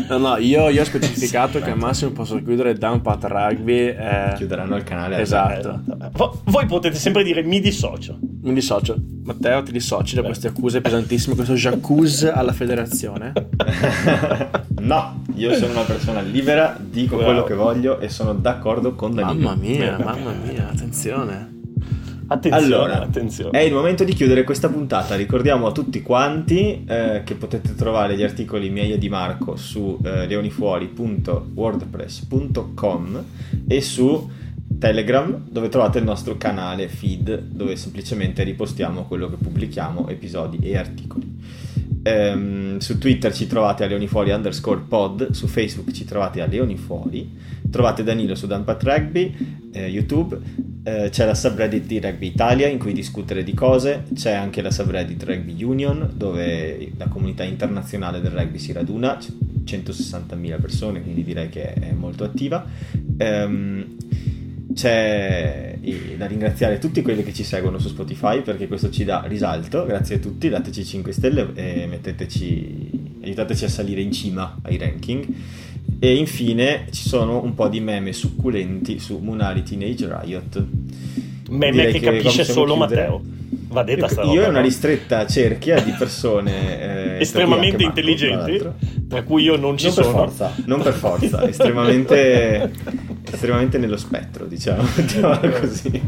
No, no, io, io ho <laughs> specificato che al massimo posso chiudere Down Pat Rugby. eh, Chiuderanno il canale. Esatto. Vo- Voi potete sempre dire mi dissocio. Mi dissocio. Matteo, ti dissoci da queste accuse pesantissime, questo jacuzzi alla federazione? <laughs> no, io sono una persona libera, dico Bravo. quello che voglio e sono d'accordo con Danilo. Mamma mia, mamma mia, attenzione. Attenzione, Allora, attenzione. è il momento di chiudere questa puntata. Ricordiamo a tutti quanti eh, che potete trovare gli articoli miei e di Marco su eh, leonifuori.wordpress.com e su Telegram, dove trovate il nostro canale feed, dove semplicemente ripostiamo quello che pubblichiamo, episodi e articoli. Ehm, su Twitter ci trovate a leonifuori underscore pod, su Facebook ci trovate a leonifuori, trovate Danilo su Dampat Rugby, eh, YouTube, eh, c'è la subreddit di Rugby Italia in cui discutere di cose, c'è anche la subreddit Rugby Union dove la comunità internazionale del rugby si raduna, c- 160.000 persone, quindi direi che è molto attiva. Ehm, c'è da ringraziare tutti quelli che ci seguono su Spotify perché questo ci dà risalto. Grazie a tutti, dateci 5 stelle e metteteci, aiutateci a salire in cima ai ranking. E infine ci sono un po' di meme succulenti su Munari Teenage Riot. Meme direi che che capisce solo chiudere. Matteo. Va detta sta Io roba, e una no? ristretta cerchia di persone eh, estremamente tra Marco, tra intelligenti, l'altro. tra cui io non ci non per sono. forza, non per forza, estremamente, <laughs> estremamente nello spettro, diciamo, <laughs> mettiamola così,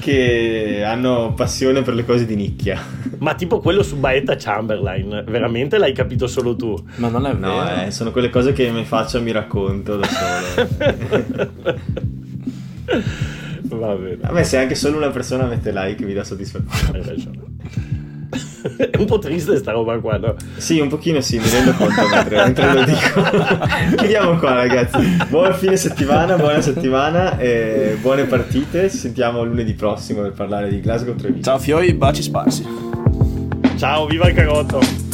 che hanno passione per le cose di nicchia. Ma tipo quello su Baetta Chamberlain, veramente l'hai capito solo tu? Ma non è vero. No, eh, sono quelle cose che mi faccio e mi racconto da solo. <laughs> Va bene. A me se anche solo una persona mette like mi dà soddisfazione. Hai ragione. È un po' triste sta roba qua, no? Sì, un pochino sì, mi rendo conto mentre, mentre lo dico. <laughs> Chiudiamo qua ragazzi. Buon fine settimana, buona settimana e buone partite. Ci sentiamo lunedì prossimo per parlare di Glasgow Treviso. Ciao Fioi, baci sparsi. Ciao, viva il carotto!